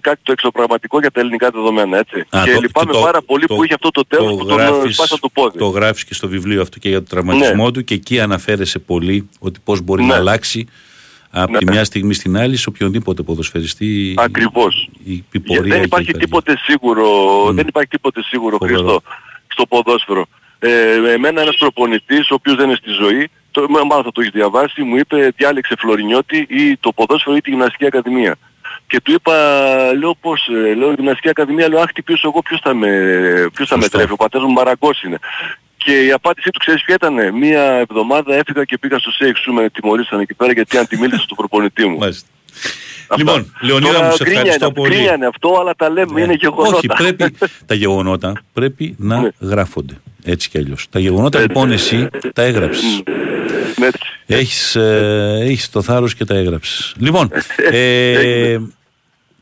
κάτι το εξωπραγματικό για τα ελληνικά δεδομένα έτσι. Α, και το- λυπάμαι το- πάρα πολύ το- που είχε αυτό το τέλος που τον ε, γράφεις- σπάσα το πόδι. Το γράφεις και στο βιβλίο αυτό και για το τραυματισμό του και εκεί αναφέρεσαι πολύ ότι πώς μπορεί Ναι. να αλλάξει από Ναι. τη μια στιγμή στην άλλη σε οποιονδήποτε ποδοσφαιριστή Ακριβώς. η, η πορεία δεν και υπάρχει η καριέρα. τίποτε σίγουρο, δεν υπάρχει τίποτε σίγουρο Φοβερό. Χριστό στο ποδόσφαιρο. Ε, εμένα ένας προπονητής ο οποίος δεν είναι στη ζωή, το, μάλλον θα το έχεις διαβάσει, μου είπε διάλεξε Φλωρινιώτη ή το ποδόσφαιρο ή τη γυμναστική ακαδημία. Και του είπα, λέω πώς, ε, λέω γυμναστική ακαδημία, λέω αχ τι ποιος εγώ, ποιος θα με, ποιος θα με Σωστά. τρέφει, ο πατέρας μου μαραγκός είναι. Και η απάντησή του ξέρεις ποια ήταν. Μία εβδομάδα έφυγα και πήγα στο Σέιχ Σου με τιμωρήσαν εκεί πέρα γιατί αντιμίλησα στον προπονητή μου. Μάλιστα. Αυτά. Λοιπόν, Λεωνίδα Τώρα μου, σε γκρίνια ευχαριστώ είναι, πολύ. γκρίνια είναι αυτό, αλλά τα λέμε, είναι γεγονότα. Όχι, πρέπει, τα γεγονότα πρέπει να Ναι. γράφονται. Έτσι κι αλλιώς. Τα γεγονότα λοιπόν εσύ τα έγραψες. Ναι, Έχεις, ε, έχεις το θάρρος και τα έγραψες. Λοιπόν, (laughs) ε,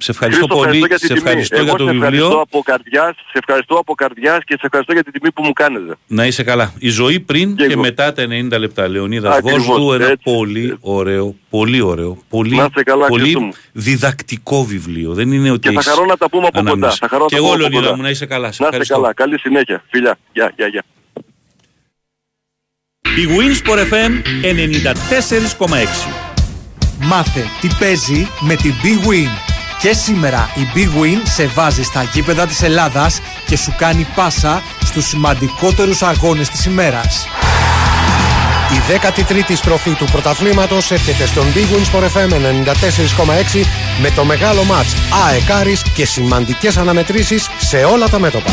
σε ευχαριστώ Χρήστο, πολύ. για την Σε τιμή. ευχαριστώ Εγώ για το σε ευχαριστώ βιβλίο. από καρδιάς, σε ευχαριστώ από καρδιάς και σε ευχαριστώ για την τιμή που μου κάνετε. Να είσαι καλά. Η ζωή πριν και, εγώ. μετά τα 90 λεπτά. Λεωνίδα Ακριβώς, Βόσδου, ένα έτσι. πολύ ωραίο, πολύ ωραίο, πολύ, Να είστε καλά, Χρήστο πολύ μου. διδακτικό βιβλίο. Δεν είναι ότι Και θα έχεις χαρώ να τα πούμε από κοντά. ανάμνηση. Θα χαρώ να Και τα εγώ πούμε από Λεωνίδα κοντά. μου να είσαι καλά. Σε Να είστε ευχαριστώ. καλά. Καλή συνέχεια. Φιλιά. Γεια, γεια, γεια. Η Winsport FM 94,6. Μάθε τι παίζει με την Big Win. Και σήμερα η Big Win σε βάζει στα γήπεδα της Ελλάδας και σου κάνει πάσα στους σημαντικότερους αγώνες της ημέρας. Η 13η στροφή του πρωταθλήματος έρχεται στον Big Wins for FM 94,6 με το μεγάλο μάτς ΑΕΚ Άρης και σημαντικές αναμετρήσεις σε όλα τα μέτωπα.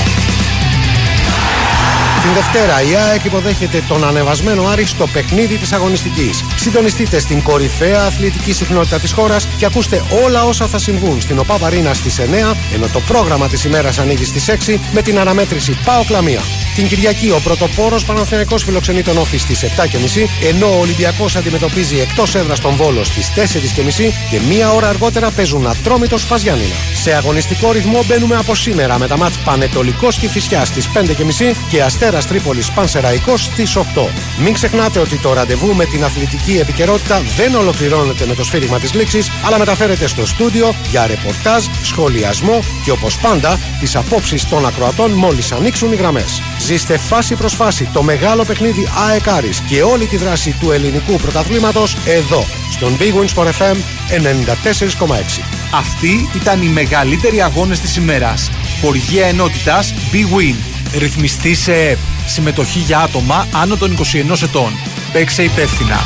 Την Δευτέρα η ΑΕΚ υποδέχεται τον ανεβασμένο Άρη στο παιχνίδι της αγωνιστικής. Συντονιστείτε στην κορυφαία αθλητική συχνότητα της χώρας και ακούστε όλα όσα θα συμβούν στην ΟΠΑ Βαρίνα στις 9, ενώ το πρόγραμμα της ημέρας ανοίγει στις 6 με την αναμέτρηση ΠΑΟ Κλαμία. Την Κυριακή ο πρωτοπόρος Παναθηναϊκός φιλοξενεί τον Όφη στις 7.30 ενώ ο Ολυμπιακός αντιμετωπίζει εκτός έδρας τον Βόλο στις 4.30 και μία ώρα αργότερα παίζουν Ατρόμητος Παζιάννηνα. Σε αγωνιστικό ρυθμό μπαίνουμε από σήμερα με τα μάτς Πανετολικός και Φυσιάς στις 5.30 και Αστέρας Τρίπολης Πανσεραϊκός στις 8. Μην ξεχνάτε ότι το ραντεβού με την αθλητική επικαιρότητα δεν ολοκληρώνεται με το σφύριγμα της λήξης αλλά μεταφέρεται στο στούντιο για ρεπορτάζ, σχολιασμό και όπως πάντα τις απόψεις των ακροατών μόλις ανοίξουν οι γραμμές. Ζήστε φάση προς φάση το μεγάλο παιχνίδι ΑΕΚ Άρης και όλη τη δράση του ελληνικού πρωταθλήματος εδώ, στον Big Wins for FM 94,6. Αυτοί ήταν οι μεγαλύτεροι αγώνες της ημέρας. Χοργία ενότητας Big Win. Ρυθμιστή σε ΕΠ. Συμμετοχή για άτομα άνω των 21 ετών. Παίξε υπεύθυνα.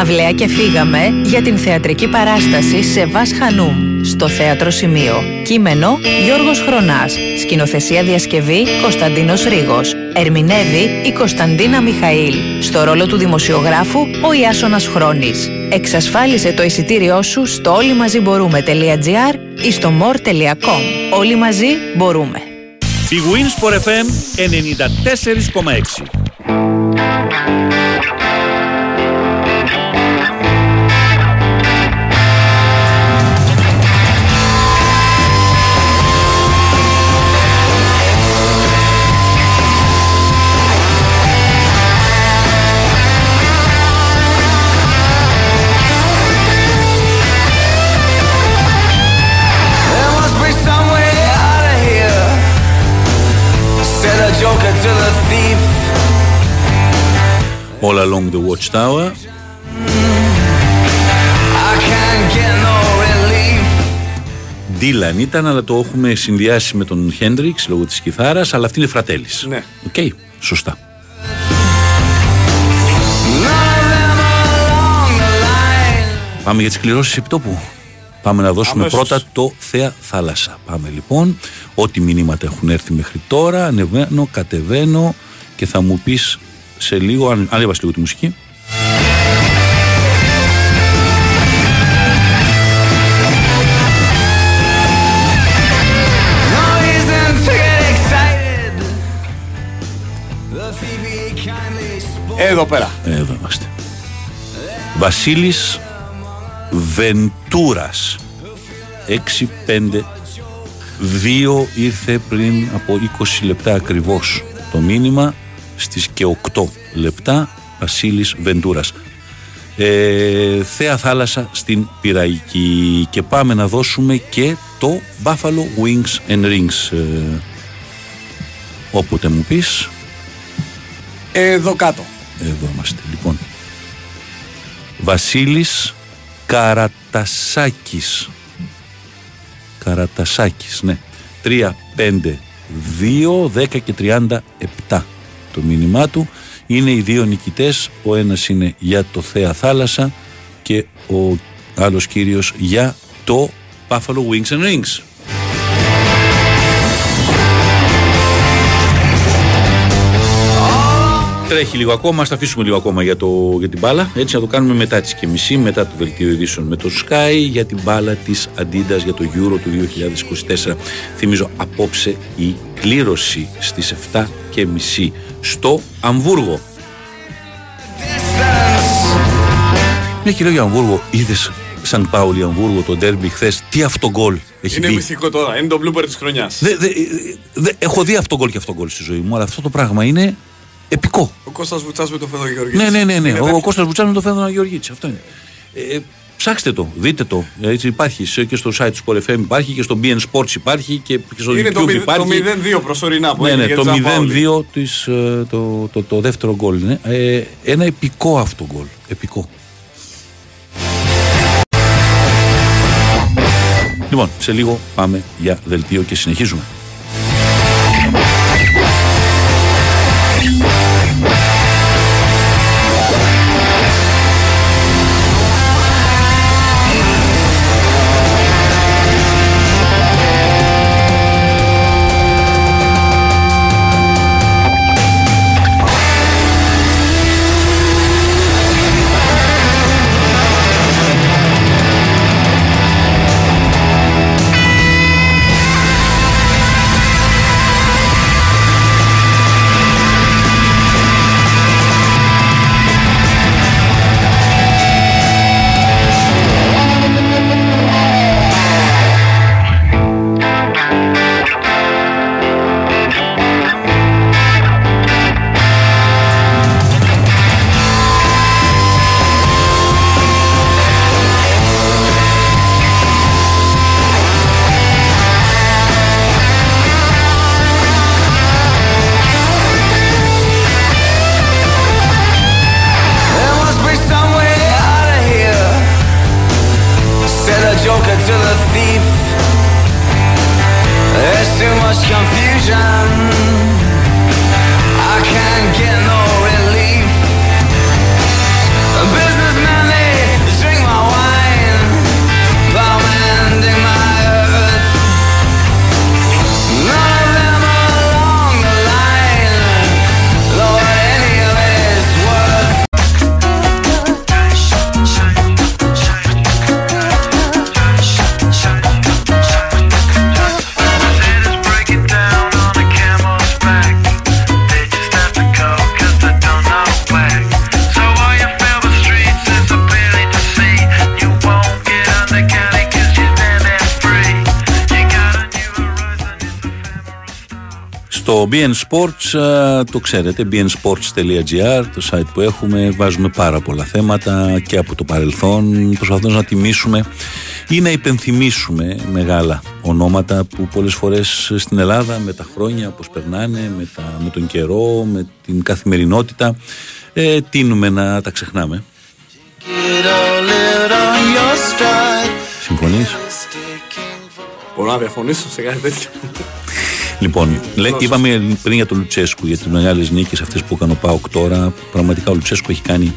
Αυλαία και φύγαμε για την θεατρική παράσταση σε Βάς Χανούμ στο Θέατρο Σημείο. Κείμενο Γιώργος Χρονάς. Σκηνοθεσία διασκευή Κωνσταντίνος Ρίγος. Ερμηνεύει η Κωνσταντίνα Μιχαήλ. Στο ρόλο του δημοσιογράφου ο Ιάσονας Χρόνης. Εξασφάλισε το εισιτήριό σου στο όλοιμαζιμπορούμε.gr ή στο more.com. Όλοι μαζί μπορούμε. Η Wins for FM 94,6. All along the watchtower. I can't get no relief. Dylan ήταν, αλλά το έχουμε συνδυάσει με τον Χέντριξ λόγω της κιθάρας, αλλά αυτοί είναι Fratellis. Ναι. Οκ, σωστά. Πάμε για τις κληρώσεις επιτόπου. Πάμε να δώσουμε Αμέσως. πρώτα το Θέα Θάλασσα. Πάμε λοιπόν. Ό,τι μηνύματα έχουν έρθει μέχρι τώρα, ανεβαίνω, κατεβαίνω και θα μου πεις σε λίγο, αν ανέβασε λίγο τη μουσική. No reason to get excited. The thief he kindly spoke. Εδώ πέρα. Εδώ είμαστε. Βασίλης Βεντούρας 6-5 2 ήρθε πριν από 20 λεπτά ακριβώς το μήνυμα στις και 8 λεπτά Βασίλης Βεντούρας ε, Θέα Θάλασσα στην Πυραϊκή και πάμε να δώσουμε και το Buffalo Wings and Rings ε, όποτε μου πεις Εδώ κάτω. εδώ είμαστε λοιπόν. Βασίλης Καρατασάκης. Καρατασάκης, ναι. 3, 5, 2, 10 και 37 το μήνυμά του. Είναι οι δύο νικητές. Ο ένας είναι για το Θέα Θάλασσα και ο άλλος κύριος για το Buffalo Wings and Rings. Τρέχει λίγο ακόμα, ας τα αφήσουμε λίγο ακόμα για, το, για την μπάλα. Έτσι να το κάνουμε μετά τις και μισή, μετά το δελτίο ειδήσεων με το Sky για την μπάλα της Adidas για το Euro του 2024. Θυμίζω απόψε η κλήρωση στις 7 και μισή στο Αμβούργο. Μια και λέω για Αμβούργο, είδες Σαν Πάουλη Αμβούργο το ντέρμπι χθες, τι αυτό γκολ έχει Είναι μπει. μυθικό τώρα. Είναι το blooper της χρονιάς. Δε, δε, δε, έχω δει αυτό γκολ και αυτό γκολ στη ζωή μου, αλλά αυτό το πράγμα είναι επικό. Ο Κώστας Βουτσάς με το Φέδο Γεωργίτης. Ναι, ναι, ναι. ναι. Είναι Ο, ο τέτοιο. Κώστας Βουτσάνος το φαίνεται Γεωργίτης. Αυτό είναι. Ε, ψάξτε το, δείτε το. Έτσι υπάρχει σε- και στο site του Sport FM υπάρχει και στο BN Sports υπάρχει και, και στο Είναι το, YouTube μηδε- υπάρχει. το 0-2 προσωρινά που ναι, έγινε ναι, για το τη Ζαμπάουλη. 0-2 της, ε, το, το, το, δεύτερο γκολ είναι. Ε, ένα επικό αυτό γκολ. Επικό. Λοιπόν, σε λίγο πάμε για δελτίο και συνεχίζουμε. Στο BN Sports, α, το ξέρετε, bnsports.gr, το site που έχουμε, βάζουμε πάρα πολλά θέματα και από το παρελθόν, προσπαθούμε να τιμήσουμε ή να υπενθυμίσουμε μεγάλα ονόματα που πολλές φορές στην Ελλάδα με τα χρόνια, πώς περνάνε, με, τα, με τον καιρό, με την καθημερινότητα, ε, τίνουμε να τα ξεχνάμε. Συμφωνείς; Μπορώ να διαφωνήσω σε κάτι τέτοιο. Λοιπόν, λέ, είπαμε πριν για τον Λουτσέσκου, για τις μεγάλες νίκες αυτές που έκανε ο Πάοκ τώρα. Πραγματικά ο Λουτσέσκου έχει κάνει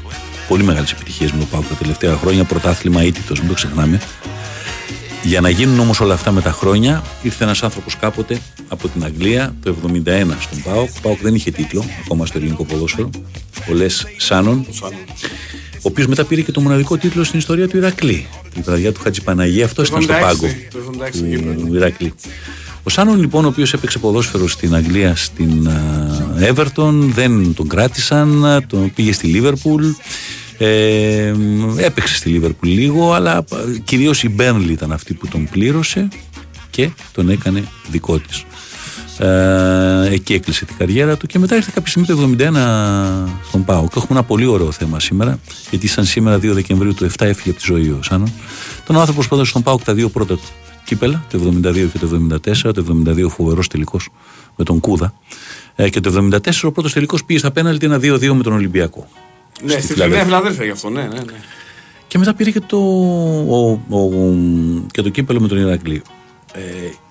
πολύ μεγάλες επιτυχίες με τον Πάοκ τα τελευταία χρόνια. Πρωτάθλημα ήττητο, μην το ξεχνάμε. Για να γίνουν όμως όλα αυτά με τα χρόνια, ήρθε ένας άνθρωπος κάποτε από την Αγγλία το 71 στον Πάοκ. Ο Πάοκ δεν είχε τίτλο ακόμα στο ελληνικό ποδόσφαιρο. Ο Λες Σάνον, ο οποίος μετά πήρε και το μοναδικό τίτλο στην ιστορία του Ηρακλή. Τη βραδιά του Χατζηπαναγία, αυτό ήταν στο 76, πάγκο το 76 στο γήπεδο. του Ηρακλή. Ο Σάνον λοιπόν, ο οποίος έπαιξε ποδόσφαιρο στην Αγγλία, στην α, Everton, δεν τον κράτησαν, α, τον πήγε στη Λίβερπουλ. Ε, έπαιξε στη Λίβερπουλ λίγο, αλλά κυρίως η Μπέρνλι ήταν αυτή που τον πλήρωσε και τον έκανε δικό της. Ε, εκεί έκλεισε την καριέρα του και μετά ήρθε κάποια στιγμή το 71 στον ΠΑΟ. Και έχουμε ένα πολύ ωραίο θέμα σήμερα, γιατί σαν σήμερα 2 Δεκεμβρίου του 7 έφυγε από τη ζωή ο Σάνον. Τον άνθρωπο που έδωσε στον ΠΑΟΚ τα δύο πρώτα του κύπελα, το 72 και το 74. Το 72 φοβερός τελικός με τον Κούδα. Ε, και το 74 ο πρώτος τελικός πήγε στα πέναλτι ένα 2-2 με τον Ολυμπιακό. Ναι, στη Φιλαδέλφια. Φιλαδέλφια Φιλαδέλφια γι' αυτό, ναι, ναι. ναι. Και μετά πήρε και το, ο, ο- και το κύπελο με τον Ηρακλή. Ε,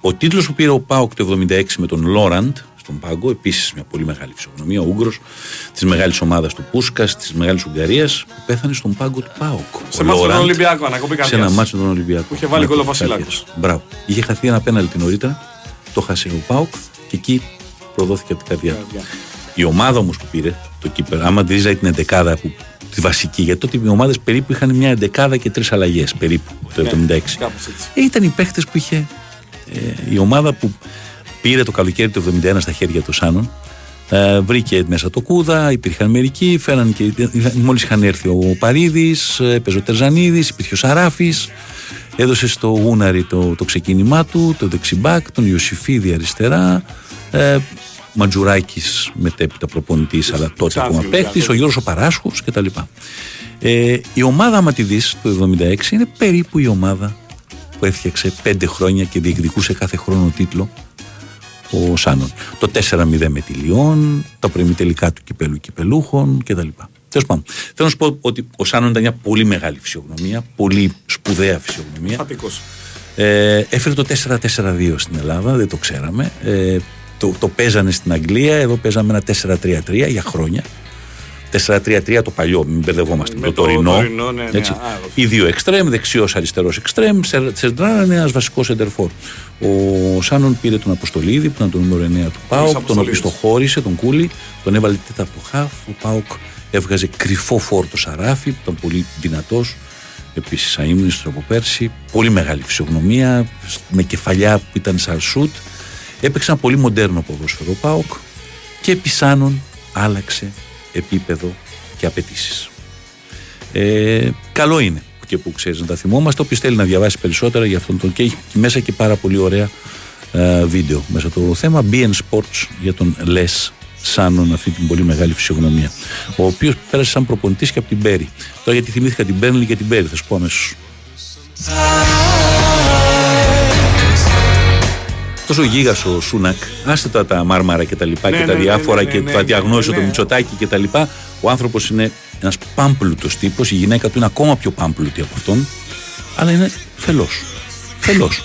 ο τίτλος που πήρε ο Πάοκ το 76 με τον Λόραντ στον Πάγκο, επίσης μια πολύ μεγάλη φυσιογνωμία, ο Ούγγρος της μεγάλης ομάδας του Πούσκας, της μεγάλης Ουγγαρίας, που πέθανε στον Πάγκο του Πάοκ. Σε Ο μάτσο με τον Λόραντ, Ολυμπιακό, ανακοπή Σε καρδιάς. ένα μάτσο με τον Ολυμπιακό. Που είχε βάλει γκολ ο Ανακοπή Βασιλάκος. καρδιάς. Μπράβο. Είχε χαθεί ένα πέναλτι νωρίτερα, το χάσε ο Πάοκ και εκεί προδόθηκε από την καρδιά του. Καρδιά. Η ομάδα όμως που πήρε το κύπελο, άμα αντιλήζα την εντεκάδα που, τη βασική, γιατί τότε οι ομάδες περίπου είχαν μια εντεκάδα και τρεις αλλαγές περίπου το 76. Κάπως έτσι. Ε, ήταν οι παίχτε που είχε ε, η ομάδα που πήρε το καλοκαίρι του 71 στα χέρια του Σάνων. Ε, βρήκε μέσα το Κούδα, υπήρχαν μερικοί, φέραν και. Μόλις είχαν έρθει ο Παρίδης, έπαιζε ο Τερζανίδης, υπήρχε ο Σαράφης. Έδωσε στο Γούναρη το, το ξεκίνημά του, το δεξιμπάκ, τον Ιωσήφιδη αριστερά. Ε, Ματζουράκης μετέπειτα προπονητής, αλλά τότε Ξάφη, ακόμα παίκτη, Ολυμπιακός. ο Γιώργος Παράσχο κτλ. Ε, η ομάδα, άμα τη δεις το 76, είναι περίπου η ομάδα που έφτιαξε πέντε χρόνια και διεκδικούσε κάθε χρόνο τίτλο ο Σάνον. Το 4-0 με τη Λιόν, τα προημιτελικά του κυπέλου κυπελούχων κτλ. Τέλος πάντων, θέλω να σου πω ότι ο Σάνον ήταν μια πολύ μεγάλη φυσιογνωμία, πολύ σπουδαία φυσιογνωμία. Φατικός. Ε, έφερε το 4-4-2 στην Ελλάδα, δεν το ξέραμε. Ε, το, το παίζανε στην Αγγλία, εδώ παίζαμε ένα 4-3-3 για χρόνια. 4-3-3 το παλιό, μην μπερδευόμαστε με, Με το, το τωρινό. τωρινό, ναι, ναι, έτσι. α, όχι. Οι δύο εξτρέμ, δεξιός αριστερός εξτρέμ, Σεντρά είναι ένας βασικός σεντερφόρ. Ο Σάνον πήρε τον Αποστολίδη που ήταν το νούμερο 9 του Πάουκ, τον Αποστολίδης. οπισθοχώρησε, τον Κούλι, τον έβαλε τέταρτο χάφ. Ο Πάουκ έβγαζε κρυφό φόρτο Σαράφη που ήταν πολύ δυνατός. Επίσης αίμνηστο από πέρσι. Πολύ μεγάλη φυσιογνωμία, με κεφαλιά που ήταν σαν σουτ. Έπαιξε ένα πολύ μοντέρνο ποδόσφαιρο ο Πάουκ και επί Σάνον άλλαξε επίπεδο και απαιτήσεις. Ε, καλό είναι που και που ξέρεις να τα θυμόμαστε. Όποιος θέλει να διαβάσει περισσότερα για αυτόν τον και έχει μέσα και πάρα πολύ ωραία ε, βίντεο μέσα το θέμα. BN Sports για τον Λε Σάνον, αυτή την πολύ μεγάλη φυσιογνωμία. Ο οποίος πέρασε σαν προπονητής και από την Πέρι. Τώρα γιατί θυμήθηκα την Μπέρνλι και την Πέρι, θα σου πω αμέσως. Τόσο γίγας ο Σούνακ, άστε τα, τα μάρμαρα και τα λοιπά Ναι, και ναι, τα ναι, διάφορα ναι, και ναι, τα ναι, διαγνώρισε ναι, το ναι. Μητσοτάκι και τα λοιπά. Ο άνθρωπος είναι ένας πάμπλουτος τύπος, η γυναίκα του είναι ακόμα πιο πάμπλουτη από αυτόν, αλλά είναι φελός. Φελός.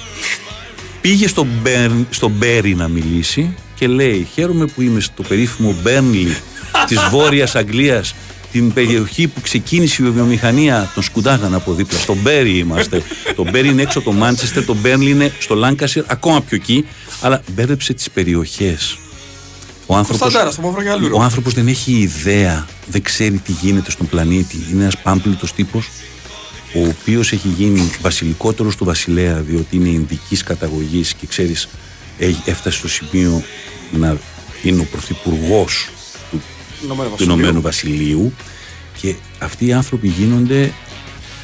Πήγε στον Μπέρν- στον Μπέρι να μιλήσει και λέει: Χαίρομαι που είμαι στο περίφημο Μπέρνλι (laughs) της Βόρειας Αγγλίας, την περιοχή που ξεκίνησε η βιομηχανία. Τον σκουντάγαν από δίπλα. Στον Μπέρι είμαστε. (laughs) το Μπέρι είναι έξω από το Μάντσεστερ, το Μπέρνλι είναι στο Λάνκασιρ, ακόμα πιο εκεί. Αλλά μπέρδεψε τις περιοχές. Ο άνθρωπος, Κωνσταντάρα, στο Μαυρογιαλούρο. ο άνθρωπος δεν έχει ιδέα, δεν ξέρει τι γίνεται στον πλανήτη. Είναι ένας πάμπλουτος τύπος ο οποίος έχει γίνει βασιλικότερος του βασιλέα διότι είναι ειδικής καταγωγής και ξέρεις έχει- έφτασε στο σημείο να είναι ο πρωθυπουργός του, Ηνωμένο του Βασίλειο. Ηνωμένου Βασιλείου και αυτοί οι άνθρωποι γίνονται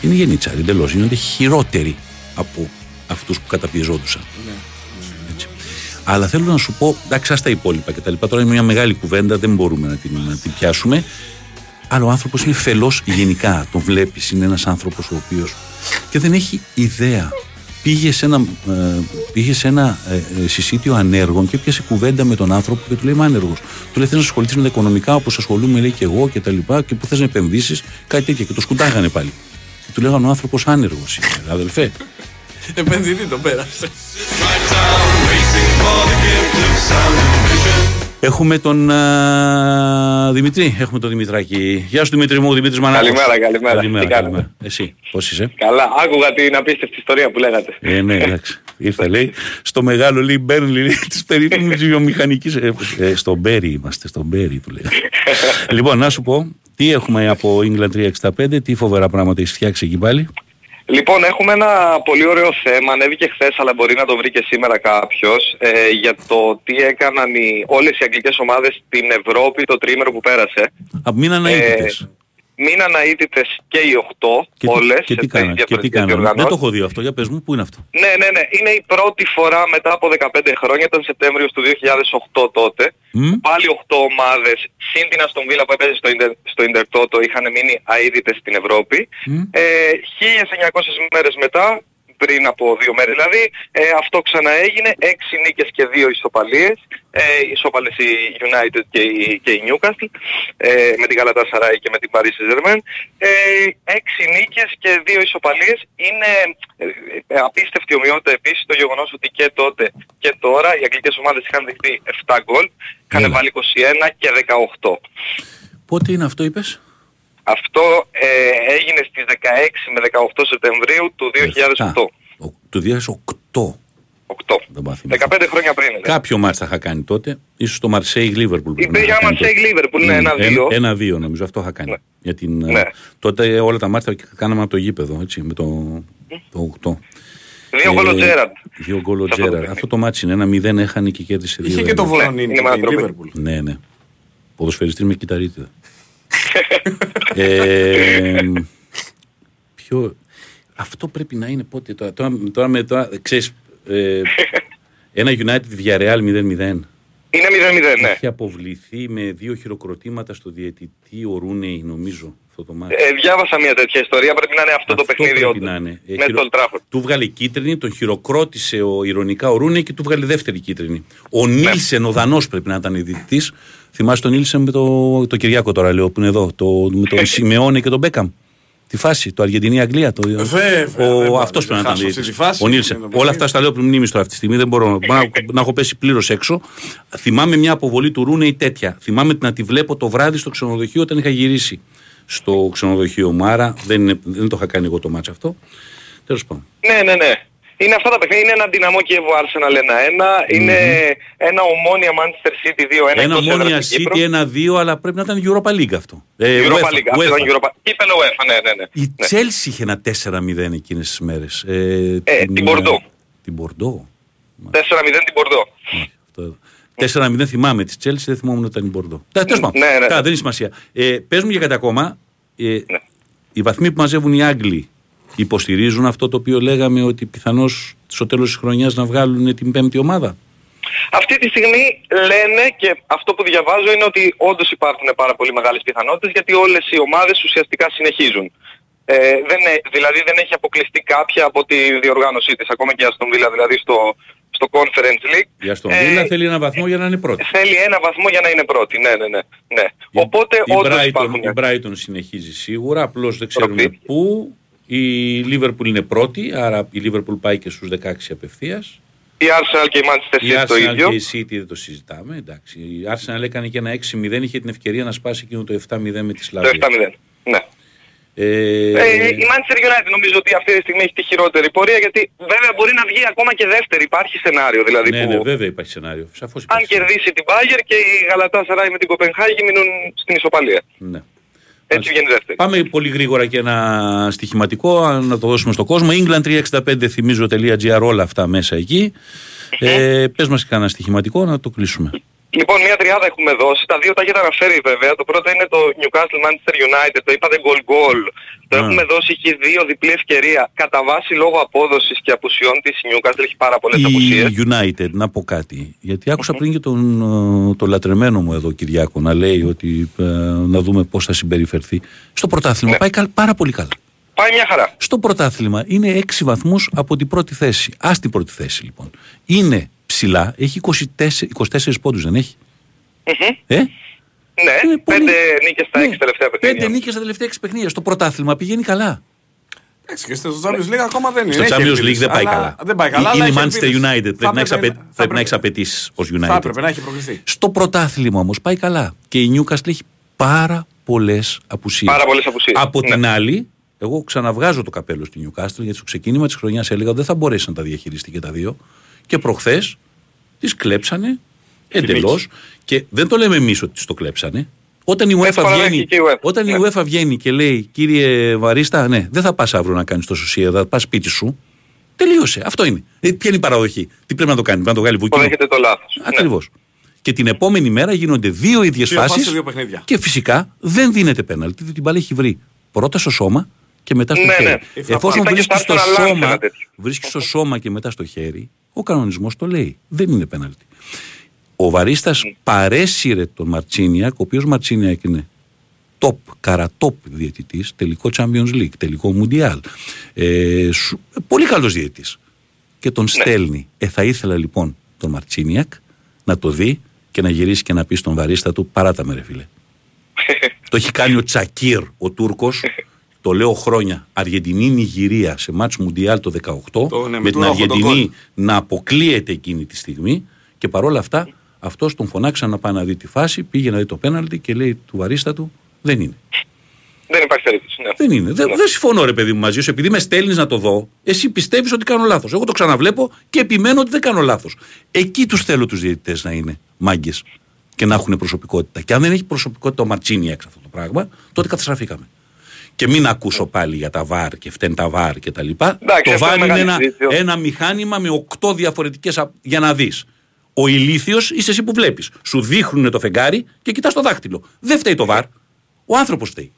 είναι γενίτσαροι εντελώς, γίνονται χειρότεροι από αυτούς που καταπιεζόντουσαν. Έτσι. Αλλά θέλω να σου πω, εντάξει, άστα τα υπόλοιπα και τα λοιπά. Τώρα είναι μια μεγάλη κουβέντα, δεν μπορούμε να την, να την πιάσουμε. Αλλά ο άνθρωπος είναι φελός γενικά. Τον βλέπεις, είναι ένας άνθρωπος ο οποίος και δεν έχει ιδέα. Πήγε σε ένα, ε, πήγε σε ένα ε, ε, συσίτιο ανέργων και πιάσε κουβέντα με τον άνθρωπο και του λέει Είμαι άνεργο. Του λέει: Θε να ασχοληθείς με τα οικονομικά όπως ασχολούμαι, λέει και εγώ και τα λοιπά. Και που θες να επενδύσεις, κάτι τέτοια. Και το σκουτάγανε πάλι. Και του λέγανε ο άνθρωπος άνεργος είναι, αδελφέ. (laughs) Επενδυτή το πέρασε. Έχουμε τον α, Δημητρή, έχουμε τον Δημητράκη. Γεια σου Δημήτρη μου, Δημήτρης Μανάκος. Καλημέρα, καλημέρα. Καλημέρα, Τι κάνετε; καλημέρα. Εσύ, πώς είσαι; Καλά, άκουγα την απίστευτη ιστορία που λέγατε. Ε, ναι, εντάξει. Ήρθε, λέει, στο μεγάλο λέει Μπέρνλι λέει, της περίφημης βιομηχανικής... Ε, ε, στον Μπέρι είμαστε, στον Μπέρι του λέει. (laughs) λοιπόν, να σου πω, τι έχουμε από England 365, τι φοβερά πράγματα έχεις φτιάξει εκεί πάλι. Λοιπόν, έχουμε ένα πολύ ωραίο θέμα. Ανέβηκε χθες, αλλά μπορεί να το βρει και σήμερα κάποιος. Ε, για το τι έκαναν οι, όλες οι αγγλικές ομάδες στην Ευρώπη το τρίμερο που πέρασε. Α, μην αναείτητες. Μείναν αίτητες και οι 8, και, τι- όλες. και τι σε κάνανε, και τι διαφορετικές κάνανε. Δεν διοργανώσεις. το έχω δει αυτό, για πες μου, πού είναι αυτό; Ναι, ναι, ναι. Είναι η πρώτη φορά μετά από 15 χρόνια, ήταν Σεπτέμβριος του 2008 τότε. Μμ. Πάλι 8 ομάδες, συν την Αστον Βίλα που έπαιζε στο, Ιντερ, στο Ιντερτότο, είχαν μείνει αείδητες στην Ευρώπη. Μμ. Ε, 1900 μέρες μετά, πριν από δύο μέρες δηλαδή, ε, αυτό ξαναέγινε, 6 νίκες και 2 ισοπαλίες, ε, ισόπαλες η United και η, και η Newcastle, ε, με την Galatasaray και με την Paris Saint-Germain. Ε, 6 νίκες και 2 ισοπαλίες είναι ε, ε, απίστευτη ομοιότητα επίσης το γεγονός ότι και τότε και τώρα οι αγγλικές ομάδες είχαν δεχτεί 7 γκολ, είχαν Έλα. βάλει 21 και 18. Πότε είναι αυτό είπες; Αυτό ε, έγινε στις 16 με 18 Σεπτεμβρίου του 2008. Ο- Το 2008. 8. Δεν πάω να θυμηθώ. 15 χρόνια πριν. Ναι. Κάποιο μάτς θα είχα κάνει τότε. Ίσως το Marseille Liverpool. πρέπει να Υπήρχε είχα ένα κάνει τότε. Marseille Liverpool, ναι, Μμ, ένα-δύο. Ένα- Ένα-δύο νομίζω, αυτό είχα κάνει. Ναι. Για την, ε, Ναι. Τότε όλα τα μάτια τα κάναμε από το γήπεδο, έτσι, με το, το 8. Δύο γκολ ο Τζέραρντ. Δύο γκολ ο Σε αυτό το Τζέραρντ. παιχνίδι. Αυτό το ματς είναι ένα 0 έχανε και κέρδισε δύο. Είχε και το ένα. Βορόνιν είναι και με η ανατροπή. Λίβερπουλ. Ναι, ναι. Ποδοσφαιριστής με κυτταρίτιδα. Ε, (laughs) ποιο... Αυτό πρέπει να είναι πότε τώρα. Τώρα, τώρα, με, τώρα ξέρεις, ε, ένα United Villarreal 0-0. Είναι 0-0, ναι. Έχει αποβληθεί με δύο χειροκροτήματα στο διαιτητή ο Ρούνεϊ, νομίζω, αυτό το ματς. Ε, διάβασα μια τέτοια ιστορία, πρέπει να είναι αυτό, το παιχνίδι πρέπει όντως. να είναι. Ε, Με χειρο- στο Old Trafford. Του βγάλε κίτρινη, τον χειροκρότησε ο, ηρωνικά ο Ρούνεϊ και του βγάλε δεύτερη κίτρινη. Ο Ναι. Νίλσεν, ο Δανός πρέπει να ήταν διαιτητής. Θυμάσαι τον Νίλσεν με το, το Κυριάκο τώρα, λέω, που είναι εδώ. Το, με τον (laughs) Σιμεώνε και τον Μπέκαμ. Τη φάση, το Αργεντινή-Αγγλία. Το, Βέβαια, δεν ο, μπορώ αυτός να πρέπει να ήταν χάσω αυτή διαιτητής. τη φάση. Ο Νίλσεν. Είναι το Όλα παιχνίδι. αυτά στα λέω πριν μνήμη τώρα αυτή τη στιγμή. Δεν μπορώ, μπορώ να, να έχω πέσει πλήρως έξω. Θυμάμαι μια αποβολή του Ρούνεϊ τέτοια. Θυμάμαι να τη βλέπω το βράδυ στο ξενοδοχείο όταν είχα γυρίσει στο ξενοδοχείο μου. Άρα δεν, είναι, δεν το είχα κάνει εγώ το μάτσο αυτό. Τέλος πάντων. Ναι, ναι, ναι. Είναι αυτά τα παιχνίδια. Είναι ένα δυναμό Κιέβο Arsenal 1-1. Είναι ένα ομόνια Manchester City 2-1. Ένα εκτός έδρας μόνια στην Κύπρο. City, ένα-δύο, αλλά πρέπει να ήταν Europa League αυτό. Ε, Europa UEFA, League. Αυτό ήταν UEFA. Europa. Κύπελο UEFA, ναι, ναι, ναι. Η Ναι. Chelsea είχε ένα 4-0 εκείνες τις μέρες. Ε, Ε, την Bordeaux. Την Bordeaux. 4-0 την Μπορδό. Αυτό. 4-0 θυμάμαι τη Chelsea, δεν θυμόμουν ότι ήταν η Bordeaux. Τα- Τέλος πάντων. Ναι, ναι. Καλά, δεν έχει σημασία. Ε, πες μου για κάτι ακόμα. Ε, Ναι. Οι βαθμοί που μαζεύουν οι Άγγλοι υποστηρίζουν αυτό το οποίο λέγαμε ότι πιθανώς στο τέλος της χρονιάς να βγάλουν την πέμπτη ομάδα; Αυτή τη στιγμή λένε και αυτό που διαβάζω είναι ότι όντως υπάρχουν πάρα πολύ μεγάλες πιθανότητες γιατί όλες οι ομάδες ουσιαστικά συνεχίζουν. Ε, δεν, ε- δηλαδή δεν έχει αποκλειστεί κάποια από τη διοργάνωσή της, ακόμα και η Aston Villa δηλαδή στο, στο Conference League. Η Αστον Ε, Βίλα θέλει ένα βαθμό για να είναι πρώτη. Θέλει ένα βαθμό για να είναι πρώτη, ναι, ναι, ναι. ναι. Οπότε η, όντως Brighton, υπάρχουν. η Brighton συνεχίζει σίγουρα, απλώς δεν ξέρουμε Πρώτη. πού. Η Liverpool είναι πρώτη, άρα η Liverpool πάει και στους 16 απευθείας. Η Arsenal και η Manchester Η City το Arsenal ίδιο. και η City δεν το συζητάμε. Εντάξει. Η Arsenal έκανε και ένα 6-0, είχε την ευκαιρία να σπάσει εκείνο το 7-0 με τη Το Σλάβια. 7-0. Ναι. Ε, Ε, η Manchester United νομίζω ότι αυτή τη στιγμή έχει τη χειρότερη πορεία γιατί βέβαια μπορεί να βγει ακόμα και δεύτερη. Υπάρχει σενάριο δηλαδή ναι, που ναι, βέβαια υπάρχει σενάριο. Σαφώς αν υπάρχει σενάριο. κερδίσει την Bayern και η Γαλατά με την Κοπενχάγη μείνουν στην ισοπαλία. Ναι. Έτσι βγαίνει δεύτερη. Πάμε πολύ γρήγορα και ένα στοιχηματικό, να το δώσουμε στον κόσμο. England365 θυμίζω.gr όλα αυτά μέσα εκεί. Ε, πες μας και κανένα στοιχηματικό να το κλείσουμε. Λοιπόν, μια τριάδα έχουμε δώσει. Τα δύο τα έχετε αναφέρει βέβαια. Το πρώτο είναι το Newcastle Manchester United. Το είπατε goal goal. Το Ναι. έχουμε δώσει. Έχει δύο διπλή ευκαιρία. Κατά βάση λόγω απόδοσης και απουσιών της η Newcastle έχει πάρα πολλές απουσίες. Η United, να πω κάτι. Γιατί άκουσα πριν και τον, ε, τον λατρεμένο μου εδώ Κυριάκο να λέει ότι ε, να δούμε πώς θα συμπεριφερθεί. Στο Ναι. πρωτάθλημα πάει καλ- πάρα πολύ καλά. Πάει μια χαρά. Στο πρωτάθλημα είναι 6 βαθμούς από την πρώτη θέση. Α την πρώτη θέση λοιπόν. Είναι ψηλά, έχει 24, 24 πόντους, δεν έχει; Μμμ. Ε; Ναι, Είναι πολύ- πέντε νίκες στα Ναι. έξι τελευταία παιχνίδια. Πέντε νίκες στα τελευταία 6 παιχνίδια. Στο πρωτάθλημα πηγαίνει καλά. Εντάξει, και στο Champions League ακόμα δεν είναι. Στο Έχει Champions ελπίδες, League δεν πάει αλλά- καλά. Δεν πάει καλά. αλλά Είναι η έχει Manchester ελπίδες. United. Θα Πρέπει να έχεις έπρεπε- απαι- θα πρέπει να έχεις έπρεπε- απαιτήσεις ως United. Θα έπρεπε να έχει προκληθεί. Στο πρωτάθλημα όμως πάει καλά. Και η Newcastle έχει πάρα πολλές απουσίες. Πάρα πολλές απουσίες. Από Ναι. την άλλη, εγώ ξαναβγάζω το καπέλο στη Newcastle γιατί στο ξεκίνημα της χρονιάς έλεγα ότι δεν θα μπορέσει να τα διαχειριστεί και τα δύο. Και προχθές τις κλέψανε εντελώς. Και δεν το λέμε εμείς ότι τις το κλέψανε. Όταν η UEFA φορά βγαίνει, έχει και η UEFA. όταν η Ναι. UEFA βγαίνει και λέει, κύριε Βαρίστα, ναι, δεν θα πας αύριο να κάνεις το σωσία, θα πας σπίτι σου. Τελείωσε. Αυτό είναι. Ε, ποια είναι η παραδοχή. Τι πρέπει να το κάνει, πρέπει να το βγάλει βουκίνο; Αποδέχεται το λάθος. Ναι. Ακριβώς. Και την επόμενη μέρα γίνονται δύο ίδιες Δύο φάσεις, φάσεις. δύο παιχνίδια. Και φυσικά δεν δίνεται πέναλτι. διότι Την μπάλα έχει βρει πρώτα στο σώμα και μετά στο Ναι, χέρι. ναι. Εφόσον Ήταν και βρίσκεις στο στο Arsenal Lance σώμα, ένα τέτοιο. βρίσκεις στο σώμα και μετά στο χέρι, ο κανονισμός το λέει. Δεν είναι πέναλτι. Ο Βαρίστας παρέσυρε τον Μαρτσίνιακ, ο οποίος Μαρτσίνιακ είναι top, καρατόπ διαιτητής, τελικό Champions League, τελικό Mundial. Ε, σου- πολύ καλός διαιτητής. Και τον στέλνει. Ε, θα ήθελα λοιπόν τον Μαρτσίνιακ να το δει και να γυρίσει και να πει στον Βαρίστα του παράτα με ρε φίλε. (laughs) το έχει κάνει ο Τσακίρ, ο Τούρκος, (laughs) το λέω χρόνια. Αργεντινή Νιγηρία σε μάτς Μουντιάλ το 18, Το, ναι, με με του την Ρόχο τον Αργεντινή να αποκλείεται εκείνη τη στιγμή και παρόλα αυτά αυτός τον φωνάξαν να πάει να δει τη φάση, πήγε να δει το πέναλτι και λέει του Βαρίστα του δεν είναι. Δεν υπάρχει περίπτωση. Ναι. Δεν είναι. Δεν, δεν συμφωνώ, ρε παιδί μου, μαζί σου. Επειδή με στέλνεις να το δω, εσύ πιστεύεις ότι κάνω λάθος. Εγώ το ξαναβλέπω και επιμένω ότι δεν κάνω λάθος. Εκεί τους θέλω τους διαιτητές να είναι μάγκες και να έχουν προσωπικότητα. Και αν δεν έχει προσωπικότητα ο Μαρτσίνι έξω αυτό το πράγμα, τότε καταστραφήκαμε. Και μην ακούσω πάλι για τα βάρ και φταίνει τα βάρ και τα λοιπά. Εντάξει, το αυτό βάρ είναι είναι μεγάλη ένα, συζήτηση. ένα μηχάνημα με οκτώ διαφορετικές. για να δεις. Ο ηλίθιος είσαι εσύ που βλέπεις. Σου δείχνουν το φεγγάρι και κοιτάς το δάχτυλο. Δεν φταίει το βάρ. Ο άνθρωπος φταίει.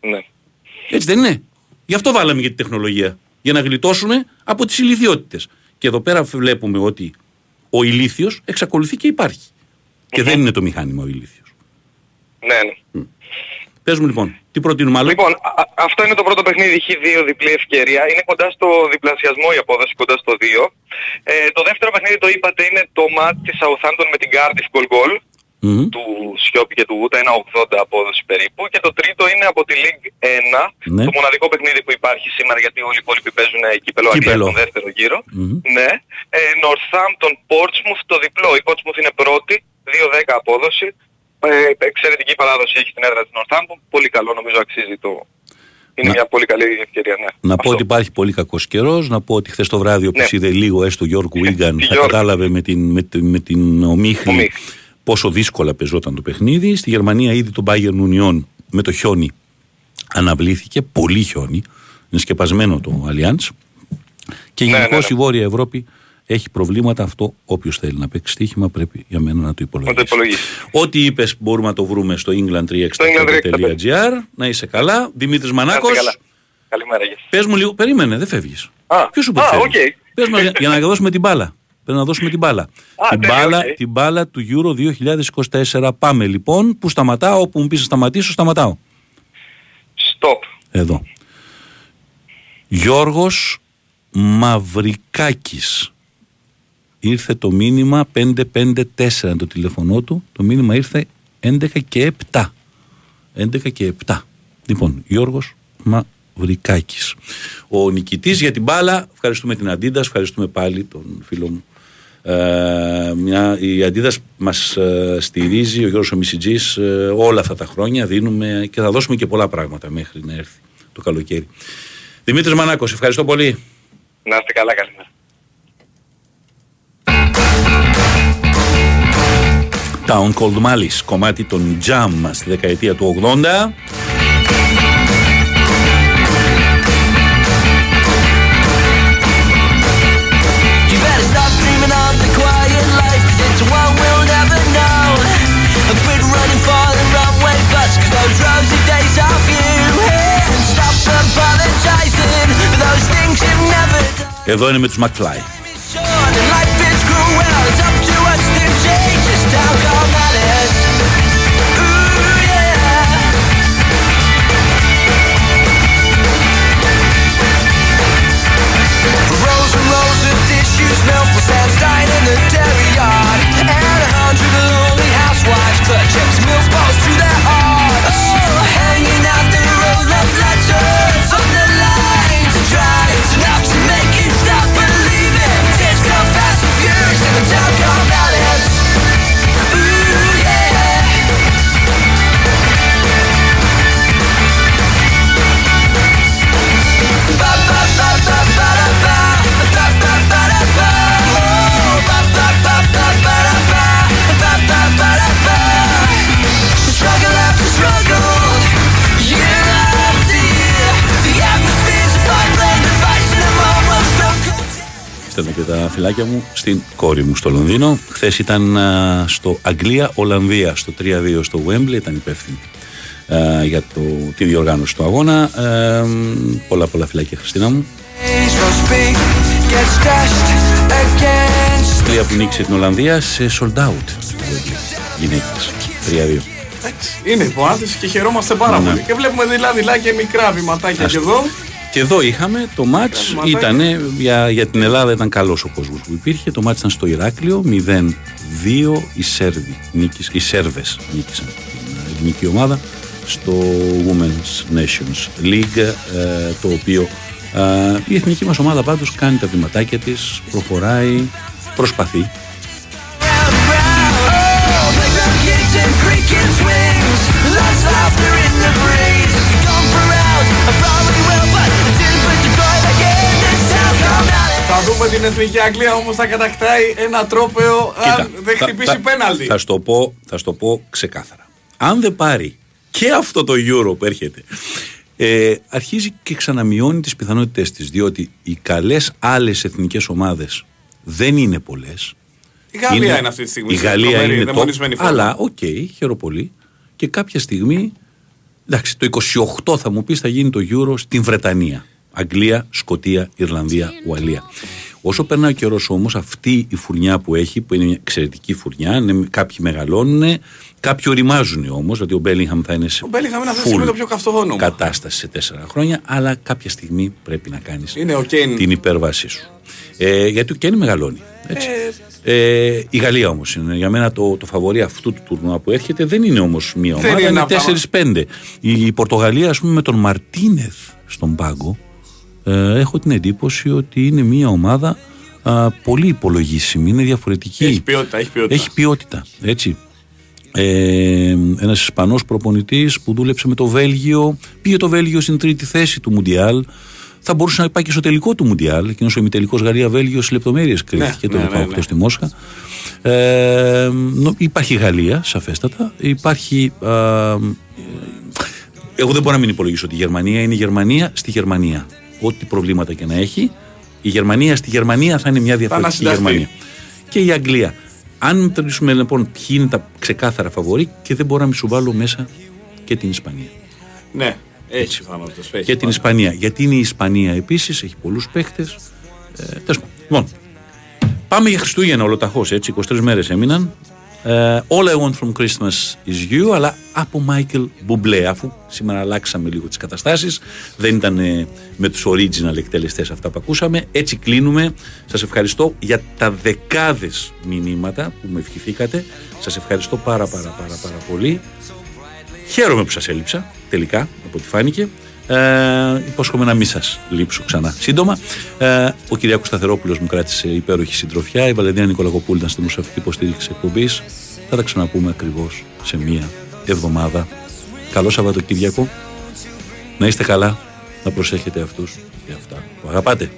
Ναι. Έτσι δεν είναι. Γι' αυτό βάλαμε και τη τεχνολογία. Για να γλιτώσουμε από τις ηλικιότητες. Και εδώ πέρα βλέπουμε ότι ο ηλίθιος εξακολουθεί και υπάρχει. Και δεν είναι το μηχάνημα ο ηλίθιος. Ναι, ναι. Πε μου λοιπόν, τι προτείνουμε άλλο; Λοιπόν, α- α- αυτό είναι το πρώτο παιχνίδι, έχει δύο διπλή ευκαιρία. Είναι κοντά στο διπλασιασμό η απόδοση, κοντά στο 2. Ε, το δεύτερο παιχνίδι το είπατε είναι το match της Southampton με την Cardiff goal goal Μμμ. του Σιώπη και του Γούτα, ένα 80 απόδοση περίπου. Και το τρίτο είναι από τη League 1, Ναι. το μοναδικό παιχνίδι που υπάρχει σήμερα γιατί όλοι οι υπόλοιποι παίζουν ε, κύπελο Αγγλίας Κύπελο. στον δεύτερο γύρο. Μμμ. Ναι. Ε, Northampton Portsmouth το διπλό. Η Portsmouth είναι πρώτη, 2-10 απόδοση. Ε, εξαιρετική παράδοση έχει στην έδρα της Northampton. Πολύ καλό, νομίζω αξίζει το... Είναι Να- μια πολύ καλή ευκαιρία, ναι. Να Αυτό. πω ότι υπάρχει πολύ κακός καιρός. Να πω ότι χθες το βράδυ, όποιο Ναι. είδε λίγο έστω Γιώργο Βίγκαν, (laughs) θα Γιώργο. κατάλαβε με την, με, την- με την ομίχλη Ομίχλη. πόσο δύσκολα παιζόταν το παιχνίδι. Στη Γερμανία ήδη το Bayern Union με το χιόνι αναβλήθηκε. Πολύ χιόνι. Είναι σκεπασμένο το Allianz. Και Ναι, γενικώς ναι, ναι. η Βόρεια Ευρώπη έχει προβλήματα. Αυτό όποιος θέλει να παίξει στοίχημα πρέπει για μένα να το Να το υπολογίσει. υπολογίσει. Ό,τι είπες μπορούμε να το βρούμε στο england365.gr. Να είσαι καλά. Δημήτρης Να Μανάκος. είστε καλά. Καλημέρα, γεια σας. Πες μου λίγο, περίμενε, δεν φεύγεις. Α, Ποιος σου πει α, φεύγεις; οκ. Πες μου, για, για να δώσουμε την μπάλα. Πρέπει να δώσουμε την μπάλα. Α, την, τέλεια, μπάλα οκ. την μπάλα του Euro 2024. Πάμε λοιπόν. Που σταματάω, όπου μου πεις να σταματήσω, σταματάω. Stop. Εδώ. Γιώργος Μαυρικάκης. Ήρθε το μήνυμα 554 το τηλεφωνό του. Το μήνυμα ήρθε 11 και 7. 11 και 7. Λοιπόν, Γιώργος Μαυρικάκης. Ο νικητής για την μπάλα. Ευχαριστούμε την Αντίντας, ευχαριστούμε πάλι τον φίλο μου. Ε, μια, η Αντίδας μας ε, στηρίζει, ο Γιώργος Ομισιτζής, ε, όλα αυτά τα χρόνια δίνουμε και θα δώσουμε και πολλά πράγματα μέχρι να έρθει το καλοκαίρι. Δημήτρης Μανάκος, ευχαριστώ πολύ. Να είστε καλά, καλημέρα. Town Cold Malice, κομμάτι των Jam στη δεκαετία του 80. Εδώ είναι με τους McFly. The dairy yard. And a hundred lonely housewives clutch milk Στέλνω και τα φυλάκια μου στην κόρη μου στο Λονδίνο. Χθες ήταν α, στο Αγγλία-Ολλανδία, στο 3-2 στο Wembley, ήταν υπεύθυνη α, για το, τη διοργάνωση του αγώνα. Ε, πολλά πολλά φυλάκια, Χριστίνα μου. roast beef gets dashed against. Αγγλία που νίκησε την Ολλανδία σε sold out. Γυναίκες. 3-2. Είναι υποάθεση και χαιρόμαστε πάρα Ναι. πολύ. Και βλέπουμε δειλά-δειλά και μικρά βηματάκια Ας και το- εδώ. Και εδώ είχαμε το μάτς, Κάνουμε ήταν για, για την Ελλάδα ήταν καλός ο κόσμος που υπήρχε. Το μάτς ήταν στο Ηράκλειο, 0-2 οι Σέρβοι, νίκης, οι Σέρβες νίκησαν την ελληνική ομάδα στο Women's Nations League, ε, το οποίο ε, η εθνική μας ομάδα πάντως κάνει τα βηματάκια της, προχωράει, προσπαθεί. Alice. Θα δούμε την εθνική Αγγλία όμως θα κατακτάει ένα τρόπαιο αν δεν θα- χτυπήσει θα- πέναλτι. Θα στο πω, θα στο πω ξεκάθαρα. Αν δεν πάρει και αυτό το Euro που έρχεται, ε, αρχίζει και ξαναμειώνει τις πιθανότητες της, διότι οι καλές άλλες εθνικές ομάδες δεν είναι πολλές. Η Γαλλία είναι αυτή τη στιγμή. Η σε Γαλλία τρομερή, είναι δαιμονισμένη top, φόρμα. αλλά οκ, χαίρομαι πολύ. Και κάποια στιγμή, εντάξει, το 28 θα μου πεις θα γίνει το Euro στην Βρετανία. Αγγλία, Σκοτία, Ιρλανδία, Ουαλία. Όσο περνάει ο καιρός όμως, αυτή η φουρνιά που έχει, που είναι μια εξαιρετική φουρνιά, είναι, κάποιοι μεγαλώνουν, κάποιοι οριμάζουν όμως, γιατί ο Μπέλιγχαμ θα είναι σε Ο Μπέλιγχαμ είναι αυτή τη full στιγμή το πιο καυτό όνομα. κατάσταση σε τέσσερα χρόνια, αλλά κάποια στιγμή πρέπει να κάνεις Είναι ο Κέιν. την υπέρβασή σου. Ε, γιατί ο Κέιν μεγαλώνει. Έτσι. Ε, η Γαλλία όμως είναι για μένα το, το φαβορή αυτού του τουρνουά που έρχεται. Δεν είναι όμως μία Δεν ομάδα, είναι είναι από τα- 4-5. Η, η Πορτογαλία, ας πούμε, με τον Μαρτίνεθ στον πάγκο, ε, έχω την εντύπωση ότι είναι μία ομάδα α, πολύ υπολογίσιμη, είναι διαφορετική. Έχει ποιότητα, έχει ποιότητα. Έχει ποιότητα, έτσι. Ε, ένας Ισπανός προπονητής που δούλεψε με το Βέλγιο, πήγε το Βέλγιο στην τρίτη θέση του Μουντιάλ. Θα μπορούσε να πάει και στο τελικό του Μουντιάλ. Εκείνος ο ημιτελικός Γαλλία-Βέλγιο σε λεπτομέρειε κρίθηκε το ναι, 18 ναι, ναι. στη Μόσχα. Ε, νο- υπάρχει Γαλλία, σαφέστατα. Υπάρχει. α, ε, εγώ δεν μπορώ να μην υπολογίσω ότι η Γερμανία είναι η Γερμανία στη Γερμανία. Ό,τι προβλήματα και να έχει, η Γερμανία στη Γερμανία θα είναι μια διαφορετική ανασυνταχθεί. Γερμανία. Και η Αγγλία. Αν μετρήσουμε λοιπόν ποιοι είναι τα ξεκάθαρα φαβορή και δεν μπορώ να μην σου βάλω μέσα και την Ισπανία. Ναι, έχει πιθανότητε. Και την Ισπανία. Γιατί είναι η Ισπανία επίσης, έχει πολλούς παίχτες. Ε, τέλος πάντων. λοιπόν, πάμε για Χριστούγεννα ολοταχώς έτσι. 23 μέρες έμειναν. Ε, All I want from Christmas is you, αλλά από Michael Bublé. Αφού σήμερα αλλάξαμε λίγο τις καταστάσεις, δεν ήταν ε, με τους original εκτελεστές αυτά που ακούσαμε. Έτσι κλείνουμε. Σας ευχαριστώ για τα δεκάδες μηνύματα που με ευχηθήκατε. Σας ευχαριστώ πάρα πάρα πάρα πάρα πολύ. Χαίρομαι που σας έλειψα, τελικά, από ό,τι φάνηκε. Ε, υπόσχομαι να μην σας λείψω ξανά σύντομα. Ε, ο Κυριάκος Σταθερόπουλος μου κράτησε υπέροχη συντροφιά. Η Βαλεντίνα Νικολακοπούλη ήταν στη δημοσιογραφική υποστήριξη εκπομπής. Θα τα ξαναπούμε ακριβώς σε μία εβδομάδα. Καλό Σαββατοκύριακο. Να είστε καλά. Να προσέχετε αυτούς και αυτά που αγαπάτε.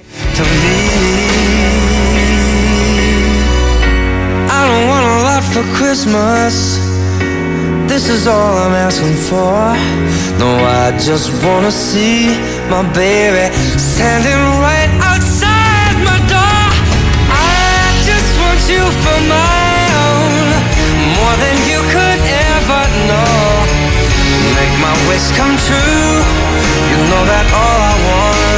I don't want a lot for Christmas. This is all I'm asking for. No, I just wanna see my baby standing right outside my door. I just want you for my own, more than you could ever know. Make my wish come true. You know that all I want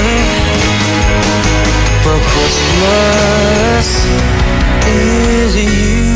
for Christmas. Is you.